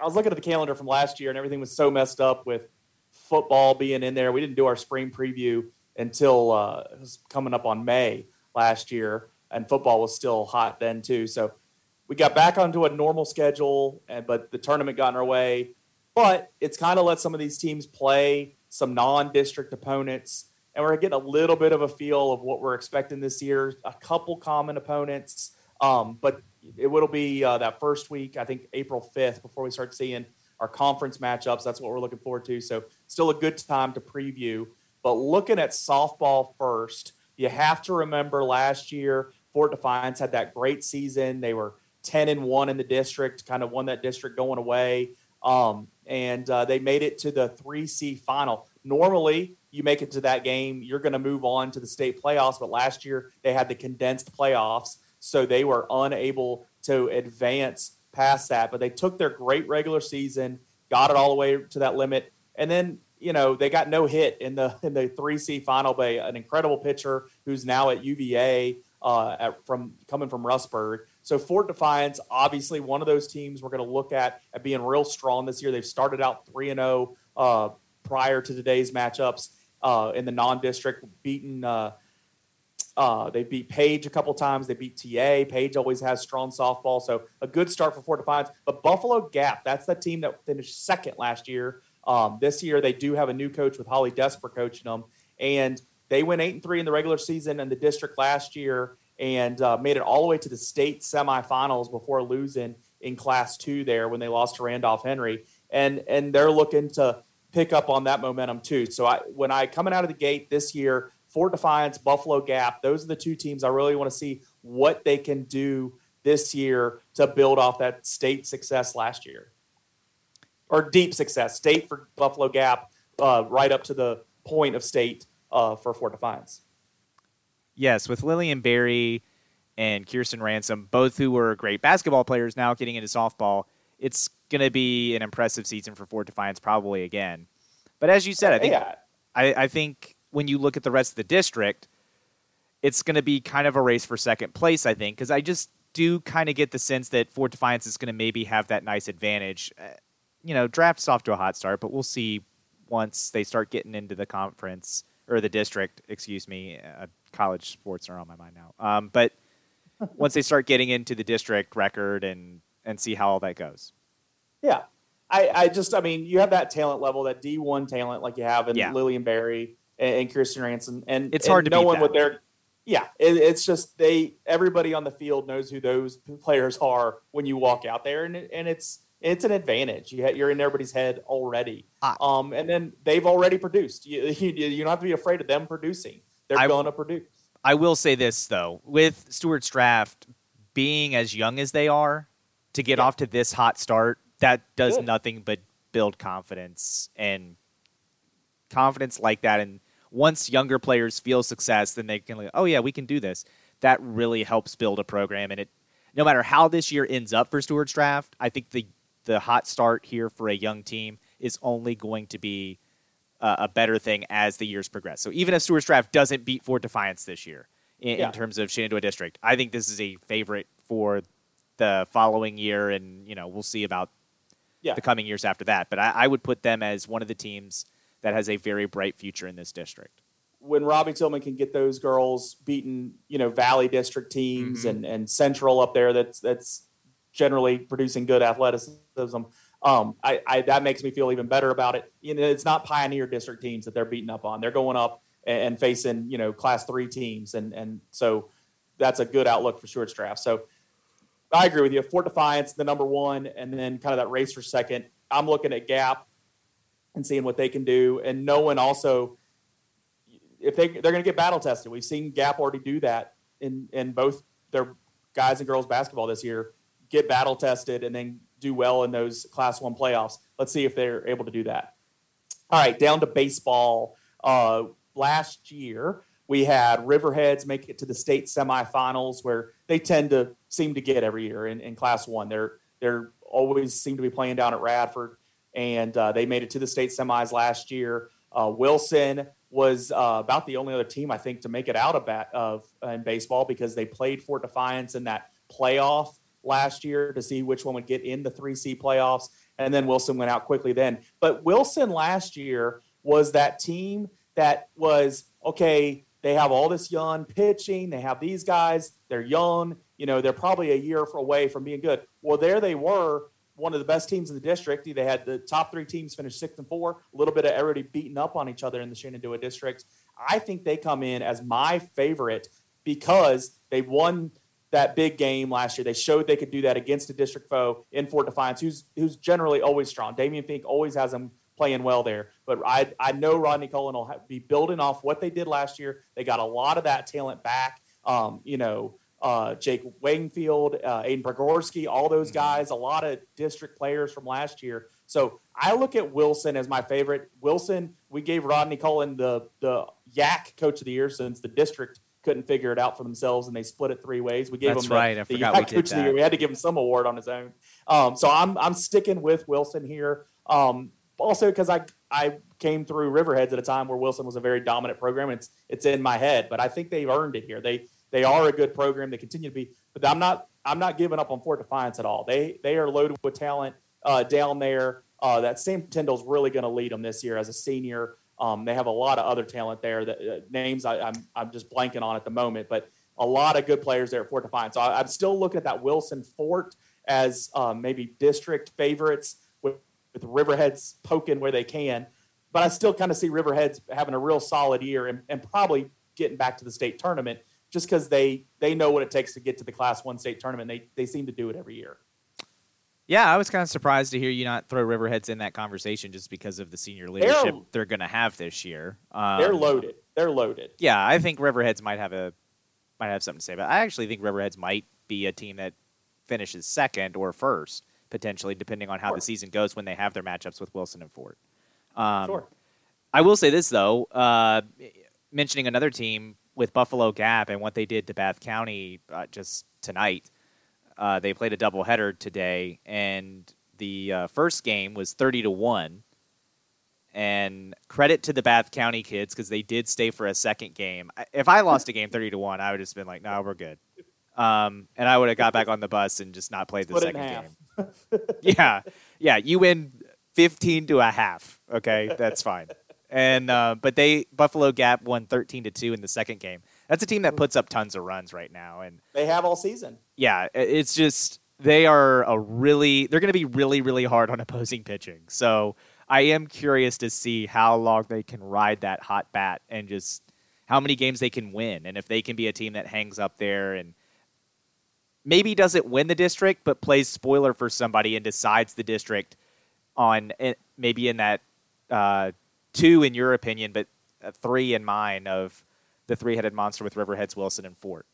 I was looking at the calendar from last year, and everything was so messed up with football being in there. We didn't do our spring preview until uh, it was coming up on May last year, and football was still hot then too. So we got back onto a normal schedule, and but the tournament got in our way. But it's kind of let some of these teams play some non-district opponents, and we're getting a little bit of a feel of what we're expecting this year. A couple common opponents, um, but it will be uh, that first week, I think April 5th, before we start seeing our conference matchups. That's what we're looking forward to. So, still a good time to preview. But looking at softball first, you have to remember last year, Fort Defiance had that great season. They were 10 and 1 in the district, kind of won that district going away. Um, and uh, they made it to the 3C final. Normally, you make it to that game, you're going to move on to the state playoffs. But last year, they had the condensed playoffs so they were unable to advance past that. But they took their great regular season, got it all the way to that limit, and then you know they got no hit in the in the three C final by an incredible pitcher who's now at UVA uh, at, from coming from Rustburg. So Fort Defiance, obviously one of those teams we're going to look at at being real strong this year. They've started out three and zero uh, prior to today's matchups uh, in the non-district, beaten. Uh, uh, they beat Page a couple times. They beat TA. Page always has strong softball, so a good start for Fort Defiance. But Buffalo Gap, that's the team that finished second last year. Um, this year, they do have a new coach with Holly Desper coaching them, and they went eight and three in the regular season in the district last year, and uh, made it all the way to the state semifinals before losing in Class Two there when they lost to Randolph Henry, and and they're looking to pick up on that momentum too. So I when I coming out of the gate this year. Fort Defiance, Buffalo Gap, those are the two teams I really want to see what they can do this year to build off that state success last year. Or deep success. State for Buffalo Gap, uh, right up to the point of state uh, for Fort Defiance. Yes, with Lillian Berry and Kirsten Ransom, both who were great basketball players, now getting into softball, it's going to be an impressive season for Fort Defiance probably again. But as you said, I think yeah, I, I think when you look at the rest of the district, it's going to be kind of a race for second place. I think because I just do kind of get the sense that Fort Defiance is going to maybe have that nice advantage. You know, draft's off to a hot start, but we'll see once they start getting into the conference or the district. Excuse me, uh, college sports are on my mind now. Um, but *laughs* once they start getting into the district record and and see how all that goes. yeah. I, I just, I mean, you have that talent level, that D1 talent like you have in Yeah. Lillian Berry and, and Kirsten Ranson. And It's and hard to no one that. with their, yeah, it, it's just they, everybody on the field knows who those players are when you walk out there. And, it, and it's, it's an advantage. You ha- you're in everybody's head already. I- um, and then they've already produced. You, *laughs* you, you don't have to be afraid of them producing. They're I- going to produce. I will say this though, with Stuarts Draft being as young as they are, to get Yeah. off to this hot start, that does Good. nothing but build confidence and confidence like that. And once younger players feel success, then they can like, oh yeah, we can do this. That really helps build a program. And it, no matter how this year ends up for Stuarts Draft, I think the the hot start here for a young team is only going to be uh, a better thing as the years progress. So even if Stuarts Draft doesn't beat Fort Defiance this year in, Yeah. in terms of Shenandoah District, I think this is a favorite for the following year, and you know we'll see about Yeah. the coming years after that. But I, I would put them as one of the teams that has a very bright future in this district. when Robbie Tillman can get those girls beating, you know, Valley District teams Mhm. and and Central up there, that's that's generally producing good athleticism. Um, I, I that makes me feel even better about it. You know, it's not Pioneer District teams that they're beating up on; they're going up and, facing you know Class Three teams, and and so that's a good outlook for Stuarts Draft. So I agree with you. Fort Defiance, the number one, and then kind of that race for second. I'm looking at Gap and seeing what they can do, and knowing also if they they're going to get battle tested. We've seen Gap already do that in in both their guys and girls basketball this year. Get battle tested and then do well in those Class One playoffs. Let's see if they're able to do that. All right, down to baseball. Uh, last year we had Riverheads make it to the state semifinals, where they tend to seem to get every year in, in Class One. They're they're always seem to be playing down at Radford, and uh, they made it to the state semis last year. Uh, Wilson was uh, about the only other team I think to make it out of bat of in baseball because they played Fort Defiance in that playoff last year to see which one would get in the three C playoffs, and then Wilson went out quickly then. But Wilson last year was that team that was okay. They have all this young pitching. They have these guys. They're young. You know, they're probably a year away from being good. Well, there they were one of the best teams in the district. They had the top three teams finish six and four. A little bit of everybody beating up on each other in the Shenandoah district. I think they come in as my favorite because they won that big game last year. They showed they could do that against a district foe in Fort Defiance, who's who's generally always strong. Damian Fink always has them playing well there. But I I know Rodney Cullen will ha- be building off what they did last year. They got a lot of that talent back. Um, you know, uh, Jake Wingfield, uh, Aiden Bragorski, all those guys, a lot of district players from last year. So I look at Wilson as my favorite. Wilson, we gave Rodney Cullen the the Yak Coach of the Year since the district couldn't figure it out for themselves and they split it three ways. We gave That's him the, right. I the forgot we did Coach of the. Year. We had to give him some award on his own. Um, so I'm I'm sticking with Wilson here. Um, also because I I came through Riverheads at a time where Wilson was a very dominant program. It's it's in my head, but I think they've earned it here. They they are a good program. They continue to be, but I'm not I'm not giving up on Fort Defiance at all. They they are loaded with talent uh, down there. Uh, that Sam Tyndall's really going to lead them this year as a senior. Um, they have a lot of other talent there. That uh, names I, I'm I'm just blanking on at the moment, but a lot of good players there at Fort Defiance. So I, I'm still looking at that Wilson Fort as um, maybe district favorites with, with Riverheads poking where they can. But I still kind of see Riverheads having a real solid year and, and probably getting back to the state tournament just because they they know what it takes to get to the Class One state tournament. They they seem to do it every year. Yeah, I was kind of surprised to hear you not throw Riverheads in that conversation just because of the senior leadership they're, going to have this year. Um, They're loaded. They're loaded. Yeah, I think Riverheads might have a might have something to say about. I actually think Riverheads might be a team that finishes second or first potentially, depending on how Sure. the season goes when they have their matchups with Wilson and Fort. Um, Sure. I will say this though, uh, mentioning another team with Buffalo Gap and what they did to Bath County uh, just tonight. Uh, they played a doubleheader today, and the uh, first game was thirty to one. And credit to the Bath County kids because they did stay for a second game. If I lost a game thirty to one, I would have just been like, "No, we're good," um, and I would have got back on the bus and just not played the Split second game yeah, yeah. You win fifteen to a half. Okay, that's fine. And uh, but they Buffalo Gap won thirteen to two in the second game. That's a team that puts up tons of runs right now, and They have all season. Yeah, it's just they are a really they're going to be really really hard on opposing pitching. So I am curious to see how long they can ride that hot bat and just how many games they can win, and if they can be a team that hangs up there and maybe doesn't win the district, but plays spoiler for somebody and decides the district on maybe in that uh, two in your opinion, but uh, three in mine of the three-headed monster with Riverheads, Wilson, and Fort.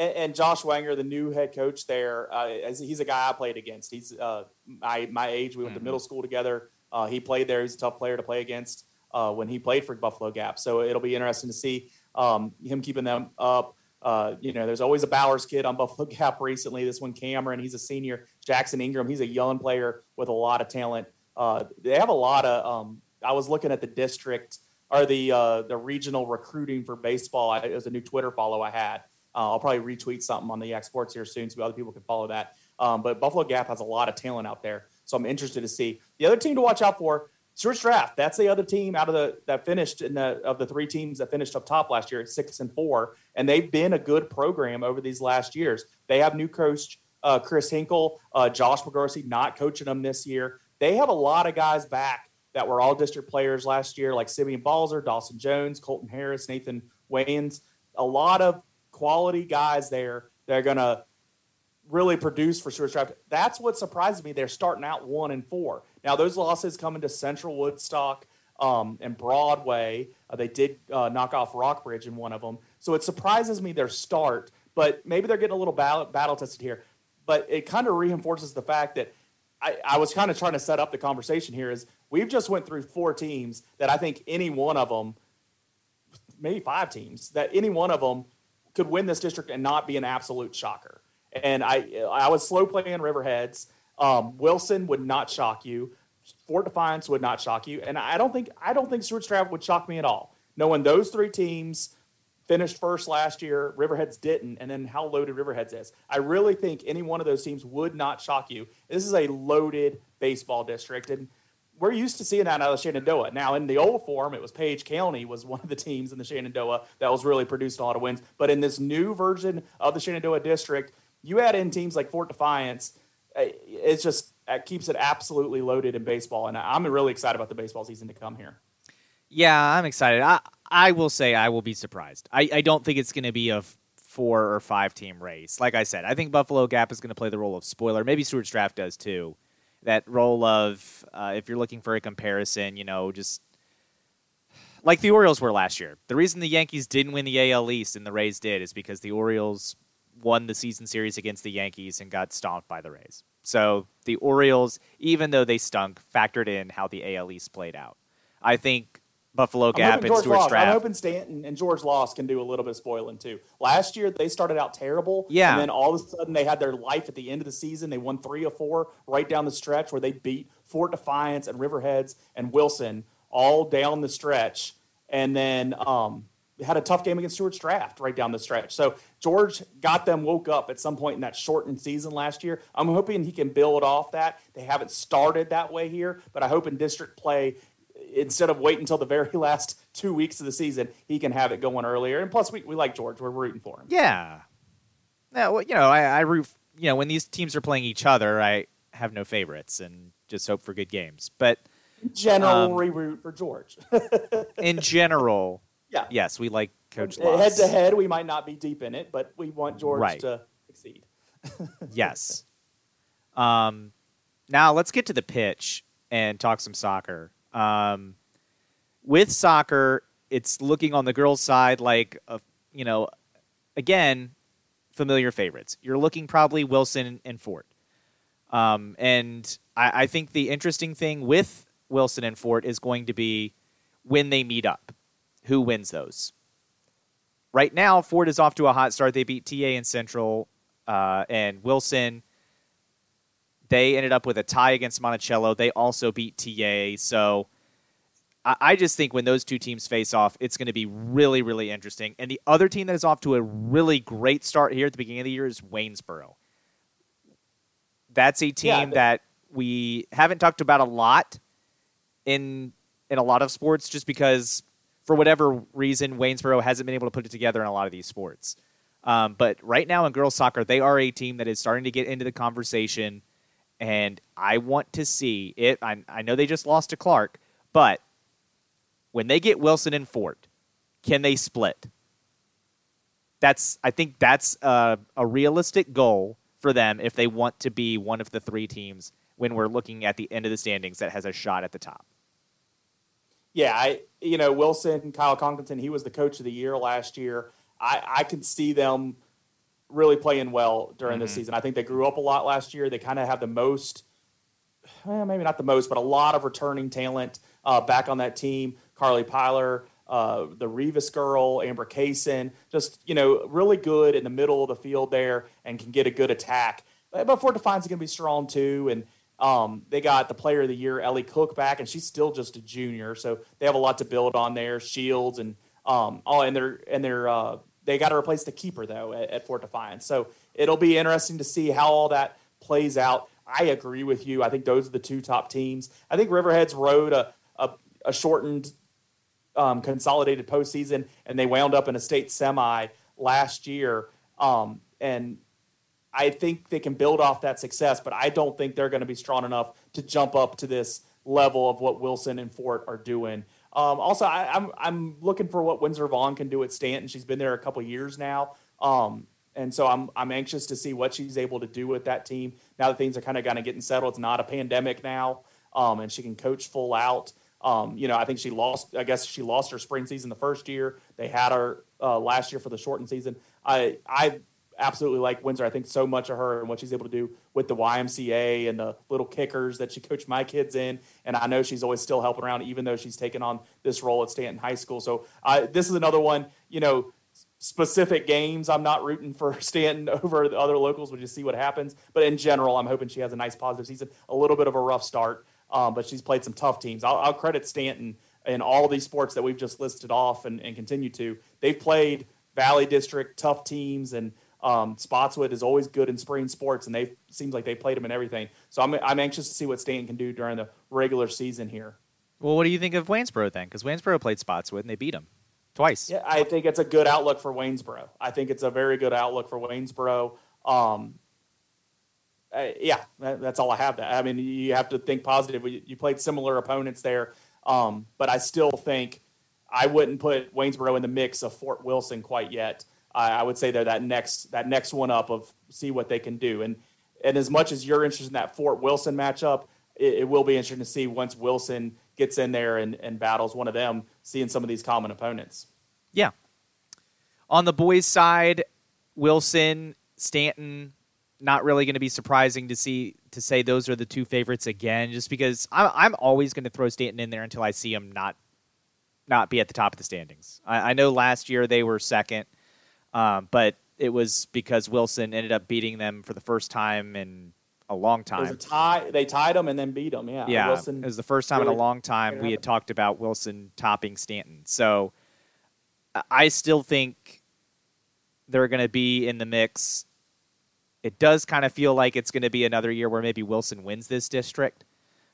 And, and Josh Wanger, the new head coach there, uh, he's a guy I played against. He's uh, my my age. We went Mhm. to middle school together. Uh, he played there. He's a tough player to play against uh, when he played for Buffalo Gap. So it'll be interesting to see um, him keeping them up. Uh, you know, there's always a Bowers kid on *laughs* Buffalo Gap recently. This one, Cameron, he's a senior. Jackson Ingram, he's a young player with a lot of talent. Uh, they have a lot of. Um, I was looking at the district or the uh, the regional recruiting for baseball. It was a new Twitter follow I had. Uh, I'll probably retweet something on the Yak Sports here soon so other people can follow that. Um, but Buffalo Gap has a lot of talent out there, so I'm interested to see the other team to watch out for. Stuarts Draft. That's the other team out of the that finished in the of the three teams that finished up top last year at six and four, and they've been a good program over these last years. They have new coach uh, Chris Hinkle, uh, Josh McGarcy not coaching them this year. They have a lot of guys back that were all district players last year, like Simeon Balzer, Dawson Jones, Colton Harris, Nathan Wayans. A lot of quality guys there that are going to really produce for Stuarts Draft. That's what surprises me. They're starting out one and four. Now, those losses coming to Central Woodstock um, and Broadway. Uh, they did uh, knock off Rockbridge in one of them. So it surprises me their start, but maybe they're getting a little battle, battle tested here. But it kind of reinforces the fact that I, I was kind of trying to set up the conversation here is we've just went through four teams that I think any one of them, maybe five teams, that any one of them could win this district and not be an absolute shocker. And I I was slow playing Riverheads. Um, Wilson would not shock you. Fort Defiance would not shock you, and I don't think I don't think Stuarts Draft would shock me at all. Knowing those three teams finished first last year, Riverheads didn't, and then how loaded Riverheads is. I really think any one of those teams would not shock you. This is a loaded baseball district, and we're used to seeing that out of Shenandoah. Now, in the old form, it was Page County was one of the teams in the Shenandoah that was really producing a lot of wins. But in this new version of the Shenandoah district, you add in teams like Fort Defiance. eh, It's just it keeps it absolutely loaded in baseball, and I'm really excited about the baseball season to come here. Yeah, I'm excited. I I will say I will be surprised. I, I don't think it's going to be a four or five team race. Like I said, I think Buffalo Gap is going to play the role of spoiler. Maybe Stuarts Draft does too. That role of uh, if you're looking for a comparison, you know, just like the Orioles were last year. The reason the Yankees didn't win the AL East and the Rays did is because the Orioles won the season series against the Yankees and got stomped by the Rays. So the Orioles, even though they stunk, factored in how the AL East played out. I think Buffalo Gap and Stuarts Lost. I'm hoping Staunton and George Lost can do a little bit of spoiling too. Last year they started out terrible, Yeah. and then all of a sudden they had their life at the end of the season. They won three or four right down the stretch where they beat Fort Defiance and Riverheads and Wilson all down the stretch, and then um, had a tough game against Stuarts Draft right down the stretch. So George got them woke up at some point in that shortened season last year. I'm hoping he can build off that. They haven't started that way here, but I hope in district play instead of waiting until the very *laughs* last two weeks of the season, he can have it going earlier. And plus, we, we like George. We're rooting for him. Yeah. Yeah, well, you know, I, I root. You know, when these teams are playing each other, I have no favorites and just hope for good games. But In general, Um, we root for George. *laughs* in general, yeah. yes, we like Coach Head to head, we might not be deep in it, but we want George Right. to succeed. *laughs* Yes. Um, now let's get to the pitch and talk some soccer. Um, with soccer, it's looking on the girls' side like a, you know, again, familiar favorites. You're looking probably Wilson and Fort. Um, and I, I think the interesting thing with Wilson and Fort is going to be when they meet up. Who wins those? Right now, Fort is off to a hot start. They beat TA and Central, uh, and Wilson. They ended up with a tie against Monticello. They also beat TA. So I, I just think when those two teams face off, it's going to be really, really interesting. And the other team that is off to a really great start here at the beginning of the year is Waynesboro. That's a team Yeah, th- that we haven't talked about a lot in in a lot of sports, just because for whatever reason Waynesboro hasn't been able to put it together in a lot of these sports. Um, but right now in girls soccer, they are a team that is starting to get into the conversation, and I want to see it. I, I know they just lost to Clark, but when they get Wilson and Fort, can they split? That's I think that's a, a realistic goal for them if they want to be one of the three teams when we're looking at the end of the standings that has a shot at the top. Yeah, I you know Wilson, Kyle Conklin, he was the coach of the year last year. I I can see them really playing well during this Mhm. season. I think they grew up a lot last year. They kind of have the most, well, maybe not the most, but a lot of returning talent uh, back on that team. Carly Pyler, uh, the Rivas girl, Amber Kaysen, just you know, really good in the middle of the field there and can get a good attack. But Fort Defiance is going to be strong too, and um, they got the Player of the Year Ellie Cook back, and she's still just a junior, so they have a lot to build on there. Shields and um, oh, and they're and they're uh, they got to replace the keeper though at, at Fort Defiance, so it'll be interesting to see how all that plays out. I agree with you. I think those are the two top teams. I think Riverheads rode a a, a shortened um, consolidated postseason, and they wound up in a state semi last year. Um, and I think they can build off that success, but I don't think they're going to be strong enough to jump up to this level of what Wilson and Fort are doing. Um, also, I, I'm I'm looking for what Windsor Vaughn can do at Staunton. She's been there a couple years now, um, and so I'm I'm anxious to see what she's able to do with that team now that things are kind of kind of getting settled. It's not a pandemic now, um, and she can coach full out. Um, you know, I think she lost. I guess she lost her spring season the first year. They had her uh, last year for the shortened season. I I absolutely like Windsor. I think so much of her and what she's able to do with the YMCA and the little kickers that she coached my kids in. And I know she's always still helping around, even though she's taken on this role at Staunton High School. So this is another one. You know, specific games, I'm not rooting for *laughs* Staunton over the other locals. We'll just see what happens. But in general, I'm hoping she has a nice positive season. A little bit of a rough start, um, but she's played some tough teams. I'll, I'll credit Staunton in all these sports that we've just listed off and, and continue to. They've played Valley District tough teams and um, Spotswood is always good in spring sports, and they seems like they played them in everything. So I'm I'm anxious to see what Staunton can do during the regular season here. Well, what do you think of Waynesboro then? Because Waynesboro played Spotswood and they beat them twice. Yeah, I think it's a good outlook for Waynesboro. I think it's a very good outlook for Waynesboro. Um, uh, yeah, that, that's all I have. To, I mean, you have to think positive. You, you played similar opponents there, um, but I still think I wouldn't put Waynesboro in the mix of Fort Wilson quite yet. I, I would say they're that next that next one up of see what they can do. And and as much as you're interested in that Fort Wilson matchup, it, it will be interesting to see once Wilson gets in there and, and battles one of them, seeing some of these common opponents. Yeah. On the boys' side, Wilson, Staunton, not really going to be surprising to see to say those are the two favorites again, just because I'm, I'm always going to throw Staunton in there until I see him not not be at the top of the standings. I, I know last year they were second, um, but it was because Wilson ended up beating them for the first time in a long It was a time. tie. They tied them and then beat them. Yeah. Yeah, Wilson, it was the first time in a long time we had talked about Wilson topping Staunton. So I- I still think they're going to be in the mix. It does kind of feel like it's going to be another year where maybe Wilson wins this district.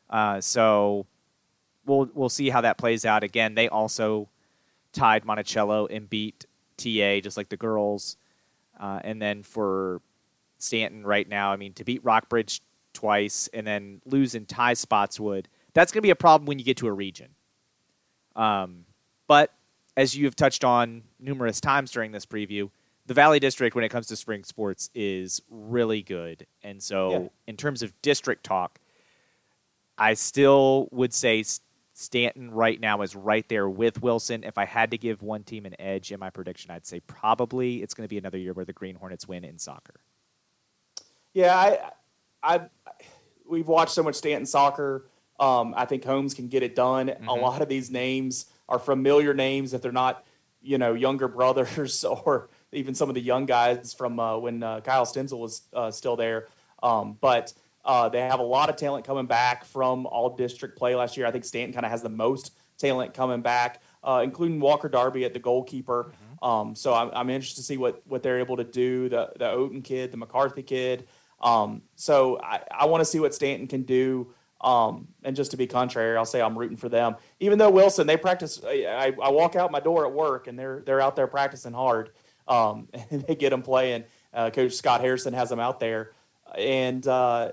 Uh, so we'll we'll see how that plays out. Again, they also tied Monticello and beat TA just like the girls. Uh, and then for Staunton right now, I mean, to beat Rockbridge twice and then lose and tie Spotswood, that's going to be a problem when you get to a region. Um, but as you have touched on numerous times during this preview, the Valley District, when it comes to spring sports, is really good. And so, Yeah. in terms of district talk, I still would say Staunton right now is right there with Wilson. If I had to give one team an edge in my prediction, I'd say probably it's going to be another year where the Green Hornets win in soccer. Yeah, I, I, we've watched so much Staunton soccer. Um, I think Holmes can get it done. A Mhm. lot of these names are familiar names if they're not, you know, younger *laughs* brothers or even some of the young guys from uh, when uh, Kyle Stenzel was uh, still there. Um, but uh, they have a lot of talent coming back from all district play last year. I think Staunton kind of has the most talent coming back, uh, including Walker Darby at the goalkeeper. Um, so I'm, I'm interested to see what what they're able to do. The the Oaten kid, the McCarthy kid. Um, so I, I want to see what Staunton can do. Um, and just to be contrary, I'll say I'm rooting for them. Even though Wilson, they practice. I, I walk out my door at work and they're they're out there practicing hard. Um, *laughs* and they get them playing. Uh, Coach Scott Harrison has them out there, and uh,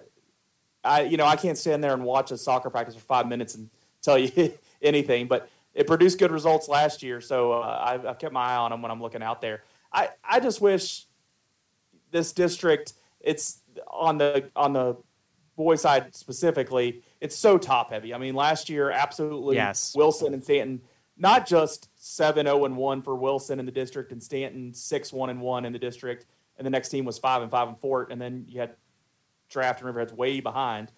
I you know I can't stand there and watch a soccer practice for five minutes and tell you *laughs* anything. But it produced good results last year, so uh, I've, I've kept my eye on them when I'm looking out there. I I just wish this district it's on the on the boy side specifically it's so top heavy i mean last year absolutely Yes. wilson and staunton not just 7-0 and 1 for wilson in the district and staunton 6-1 and 1 in the district and the next team was five and five and four, and then you had draft and Riverhead's way behind.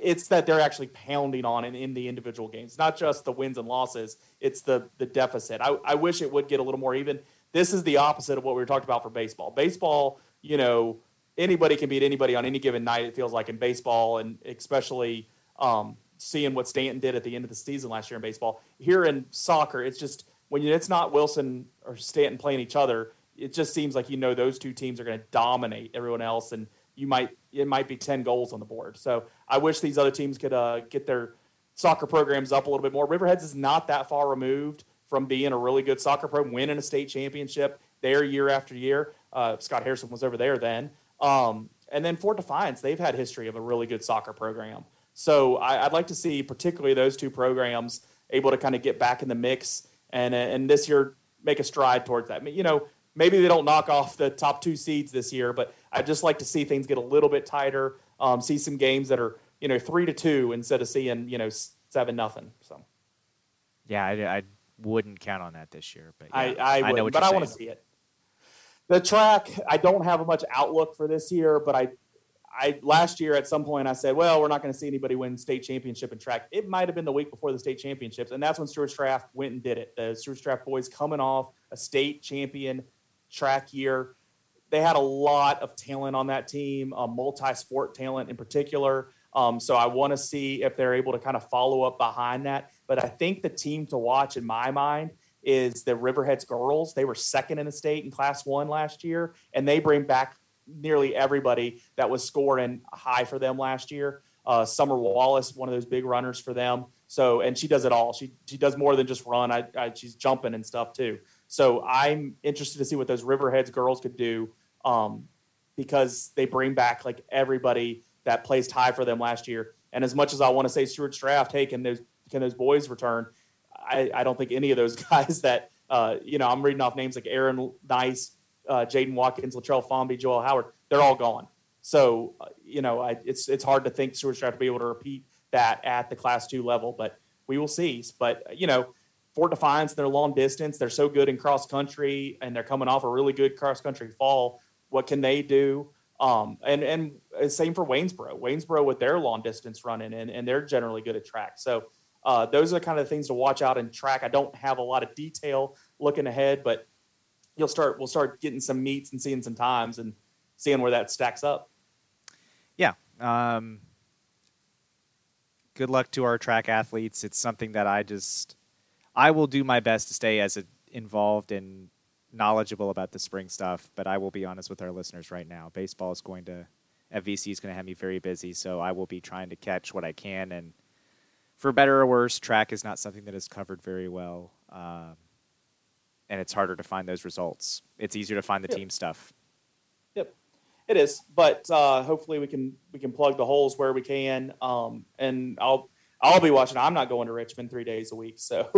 It's that they're actually pounding on in, in the individual games, not just the wins and losses. It's the the deficit. I, I wish it would get a little more even. This is the opposite of what we were talking about for baseball. Baseball, you know, anybody can beat anybody on any given night. It feels like in baseball, and especially um, seeing what Staunton did at the end of the season last year in baseball. Here in soccer, it's just when it's not Wilson or Staunton playing each other, it just seems like you know those two teams are going to dominate everyone else, and you might it might be ten goals on the board. So I wish these other teams could uh, get their soccer programs up a little bit more. Riverheads is not that far removed from being a really good soccer program, winning a state championship there year after year. Uh, Scott Harrison was over there then. Um, and then Fort Defiance, they've had history of a really good soccer program. So I, would like to see particularly those two programs able to kind of get back in the mix and and this year make a stride towards that. I mean, you know, maybe they don't knock off the top two seeds this year, but I'd just like to see things get a little bit tighter. Um, see some games that are you know three to two instead of seeing you know seven nothing. So yeah, I, I wouldn't count on that this year, but yeah, I I, I know but I want to see it. The track, I don't have a much outlook for this year, but I I last year at some point I said, well, we're not going to see anybody win state championship in track. It might have been the week before the state championships, and that's when Stuarts Draft went and did it. The Stuarts Draft boys coming off a state champion track year. They had a lot of talent on that team, uh, multi-sport talent in particular. Um, so I want to see if they're able to kind of follow up behind that. But I think the team to watch in my mind is the Riverheads girls. They were second in the state in Class One last year, and they bring back nearly everybody that was scoring high for them last year. Uh, Summer Wallace, one of those big runners for them. So, and she does it all. She she does more than just run. I, I, she's jumping and stuff too. So I'm interested to see what those Riverheads girls could do um, because they bring back like everybody that placed high for them last year. And as much as I want to say Stuarts Draft, hey, can those can those boys return? I, I don't think any of those *laughs* guys that uh, you know I'm reading off names like Aaron Nice, uh, Jaden Watkins, Latrell Fomby, Joel Howard, they're all gone. So, uh, you know, I, it's it's hard to think Stuarts Draft to be able to repeat that at the Class Two level, but we will see. But you know, Fort Defiance, they're long distance. They're so good in cross country, and they're coming off a really good cross country fall. What can they do? Um, and and same for Waynesboro. Waynesboro with their long distance running, and, and they're generally good at track. So uh, those are the kind of things to watch out in track. I don't have a lot of detail looking ahead, but you'll start we'll start getting some meets and seeing some times and seeing where that stacks up. Yeah. Um, good luck to our track athletes. It's something that I just I will do my best to stay as a, involved and knowledgeable about the spring stuff. But I will be honest with our listeners right now. Baseball is going to FVC is going to have me very busy, so I will be trying to catch what I can. And for better or worse, track is not something that is covered very well. Um, and it's harder to find those results. It's easier to find the yep. team stuff. Yep, it is. But uh, hopefully we can we can plug the holes where we can. Um, and I'll I'll be watching. I'm not going to Richmond three days a week, so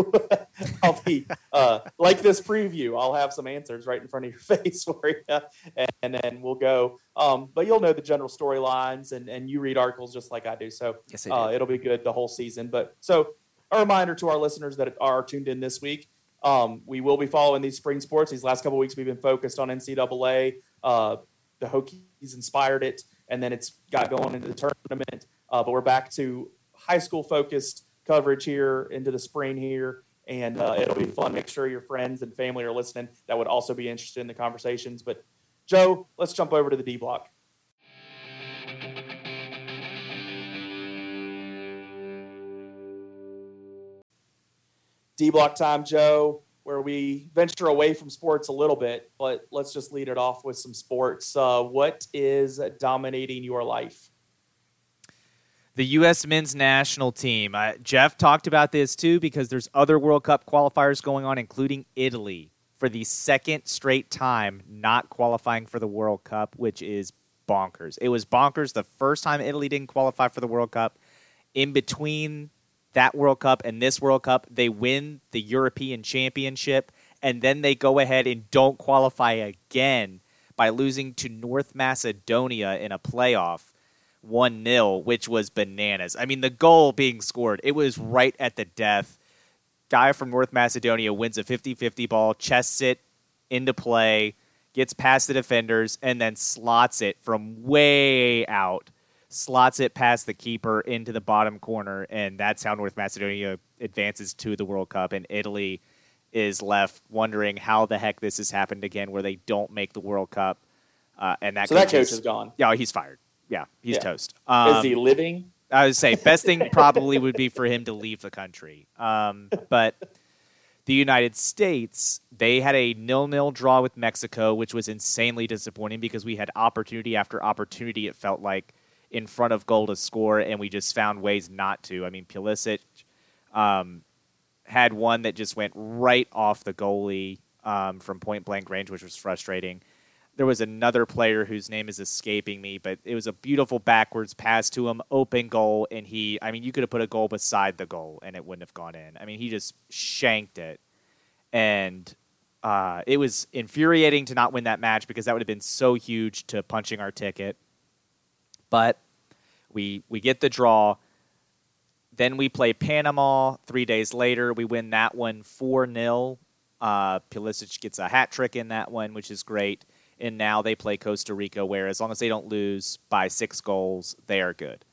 *laughs* I'll be uh, like this preview. I'll have some answers right in front of your *laughs* face for you, and, and then we'll go. Um, but you'll know the general storylines, and and you read articles just like I do, so yes, uh, it'll be good the whole season. But so a reminder to our listeners that are tuned in this week. Um, we will be following these spring sports. These last couple weeks, we've been focused on NCAA. Uh, the Hokies inspired it, and then it's got going into the tournament. Uh, but we're back to high school focused coverage here into the spring here, and uh, it'll be fun. Make sure your friends and family are listening that would also be interested in the conversations. But Joe, let's jump over to the D block. D block time, Joe, where we venture away from sports a little bit, but let's just lead it off with some sports. Uh, what is dominating your life? The U.S. men's national team. Uh, Jeff talked about this too because there's other World Cup qualifiers going on, including Italy for the second straight time not qualifying for the World Cup, which is bonkers. It was bonkers the first time Italy didn't qualify for the World Cup. In between that World Cup and this World Cup, they win the European Championship, and then they go ahead and don't qualify again by losing to North Macedonia in a playoff 1 0, which was bananas. I mean, the goal being scored, it was right at the death. Guy from North Macedonia wins a 50 50 ball, chests it into play, gets past the defenders, and then slots it from way out, slots it past the keeper into the bottom corner, and that's how North Macedonia advances to the World Cup, and Italy is left wondering how the heck this has happened again, where they don't make the World Cup, uh, and that so that coach coach is, is gone. yeah, he's fired. Yeah, he's Yeah. toast. Um, is he living? I would say best thing *laughs* probably would be for him to leave the country. Um, but the United States, they had a nil-nil draw with Mexico, which was insanely disappointing because we had opportunity after opportunity. It felt like in front of goal to score, and we just found ways not to. I mean, Pulisic um, had one that just went right off the goalie um, from point blank range, which was frustrating. There was another player whose name is escaping me, but it was a beautiful backwards pass to him, open goal, and he. I mean, you could have put a goal beside the goal, and it wouldn't have gone in. I mean, he just shanked it, and uh, it was infuriating to not win that match because that would have been so huge to punching our ticket. But we we get the draw. Then we play Panama three days later. We win that one 4 0. Uh, Pulisic gets a hat trick in that one, which is great. And now they play Costa Rica, where as long as they don't lose by six goals, they are good.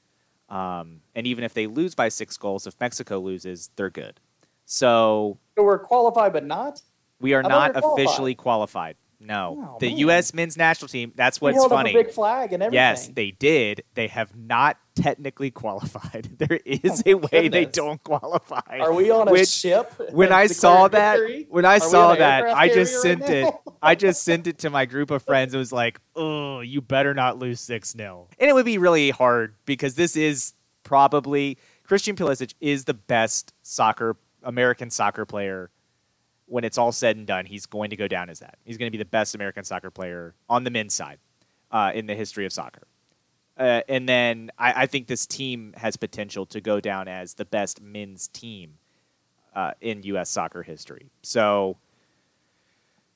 Um, and even if they lose by six goals, if Mexico loses, they're good. So So we're qualified, but not. we are not qualified. officially qualified. No. Oh, the man. U.S. men's national team, that's what's funny. Big flag and everything. Yes, they did. They have not technically qualified. *laughs* There is oh a way they Oh don't qualify. Are we on a Which, ship? when *laughs* I saw that, victory? when I Are saw that, I just sent right it. *laughs* I just sent it to my group of friends. It was like, oh, you better not lose 6 0. And it would be really hard because this is probably Christian Pulisic is the best soccer, American soccer player when it's all said and done. He's going to go down as that. He's going to be the best American soccer player on the men's side uh, in the history of soccer. Uh, and then I, I think this team has potential to go down as the best men's team uh, in U.S. soccer history. So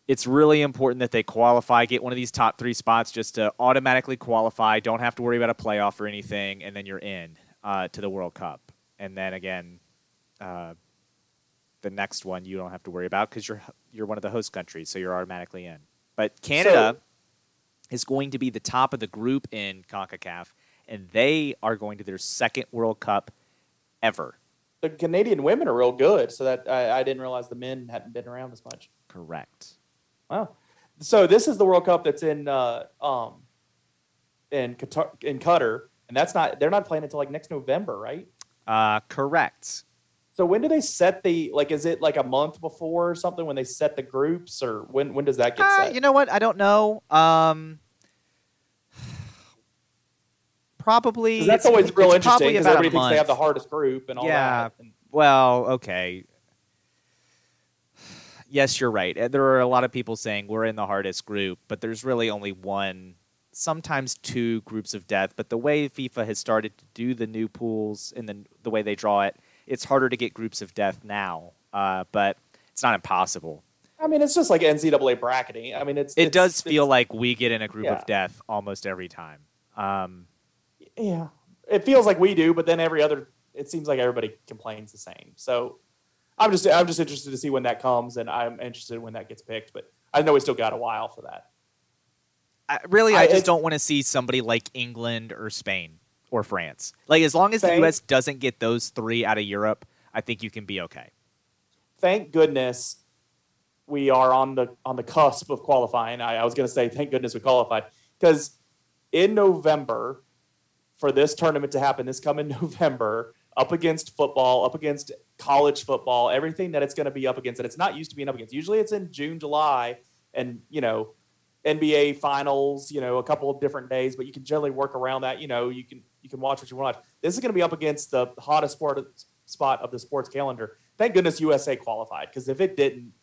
it's really important that they qualify, get one of these top three spots just to automatically qualify. Don't have to worry about a playoff or anything, and then you're in uh, to the World Cup. And then again, uh, the next one you don't have to worry about because you're you're one of the host countries, so you're automatically in. But Canada is going to be the top of the group in CONCACAF, and they are going to their second World Cup ever. The Canadian women are real good, so that I, I didn't realize the men hadn't been around as much. Correct. Wow. So this is the World Cup that's in uh, um, in Qatar, in Qatar, and that's not they're not playing until like next November, right? Uh, correct. So when do they set the like? Is it like a month before or something when they set the groups, or when when does that get Uh, set? you know what? I don't know. Um, probably that's it's- always real interesting because everybody thinks they have the hardest group and all Yeah. that. And Well, okay. Yes, you're right. Uh, There are a lot of people saying we're in the hardest group, but there's really only one, sometimes two groups of death. But the way FIFA has started to do the new pools and the, the way they draw it, it's harder to get groups of death now. Uh, but it's not impossible. I mean, it's just like NCAA bracketing. I mean, it's It it's- does it's- feel like we get in a group Yeah. of death almost every time. Um, yeah. It feels like we do, but then every other, it seems like everybody complains the same. So I'm just I'm just interested to see when that comes, and I'm interested when that gets picked. But I know we still got a while for that. I, really, I, I- just don't want to see somebody like England or Spain or France. Like, as long as the U.S. doesn't get those three out of Europe, I think you can be okay. Thank goodness we are on the on the cusp of qualifying. I, I was going to say thank goodness we qualified because in November for this tournament to happen this coming *laughs* November up against football, up against college football, everything that it's going to be up against that it's not used to being up against. Usually it's in June, July, and you know NBA finals, you know, a couple of different days, but you can generally work around that. You know, you can you can watch what you want. This is going to be up against the hottest sport spot of the sports calendar. Thank goodness USA qualified because if it didn't,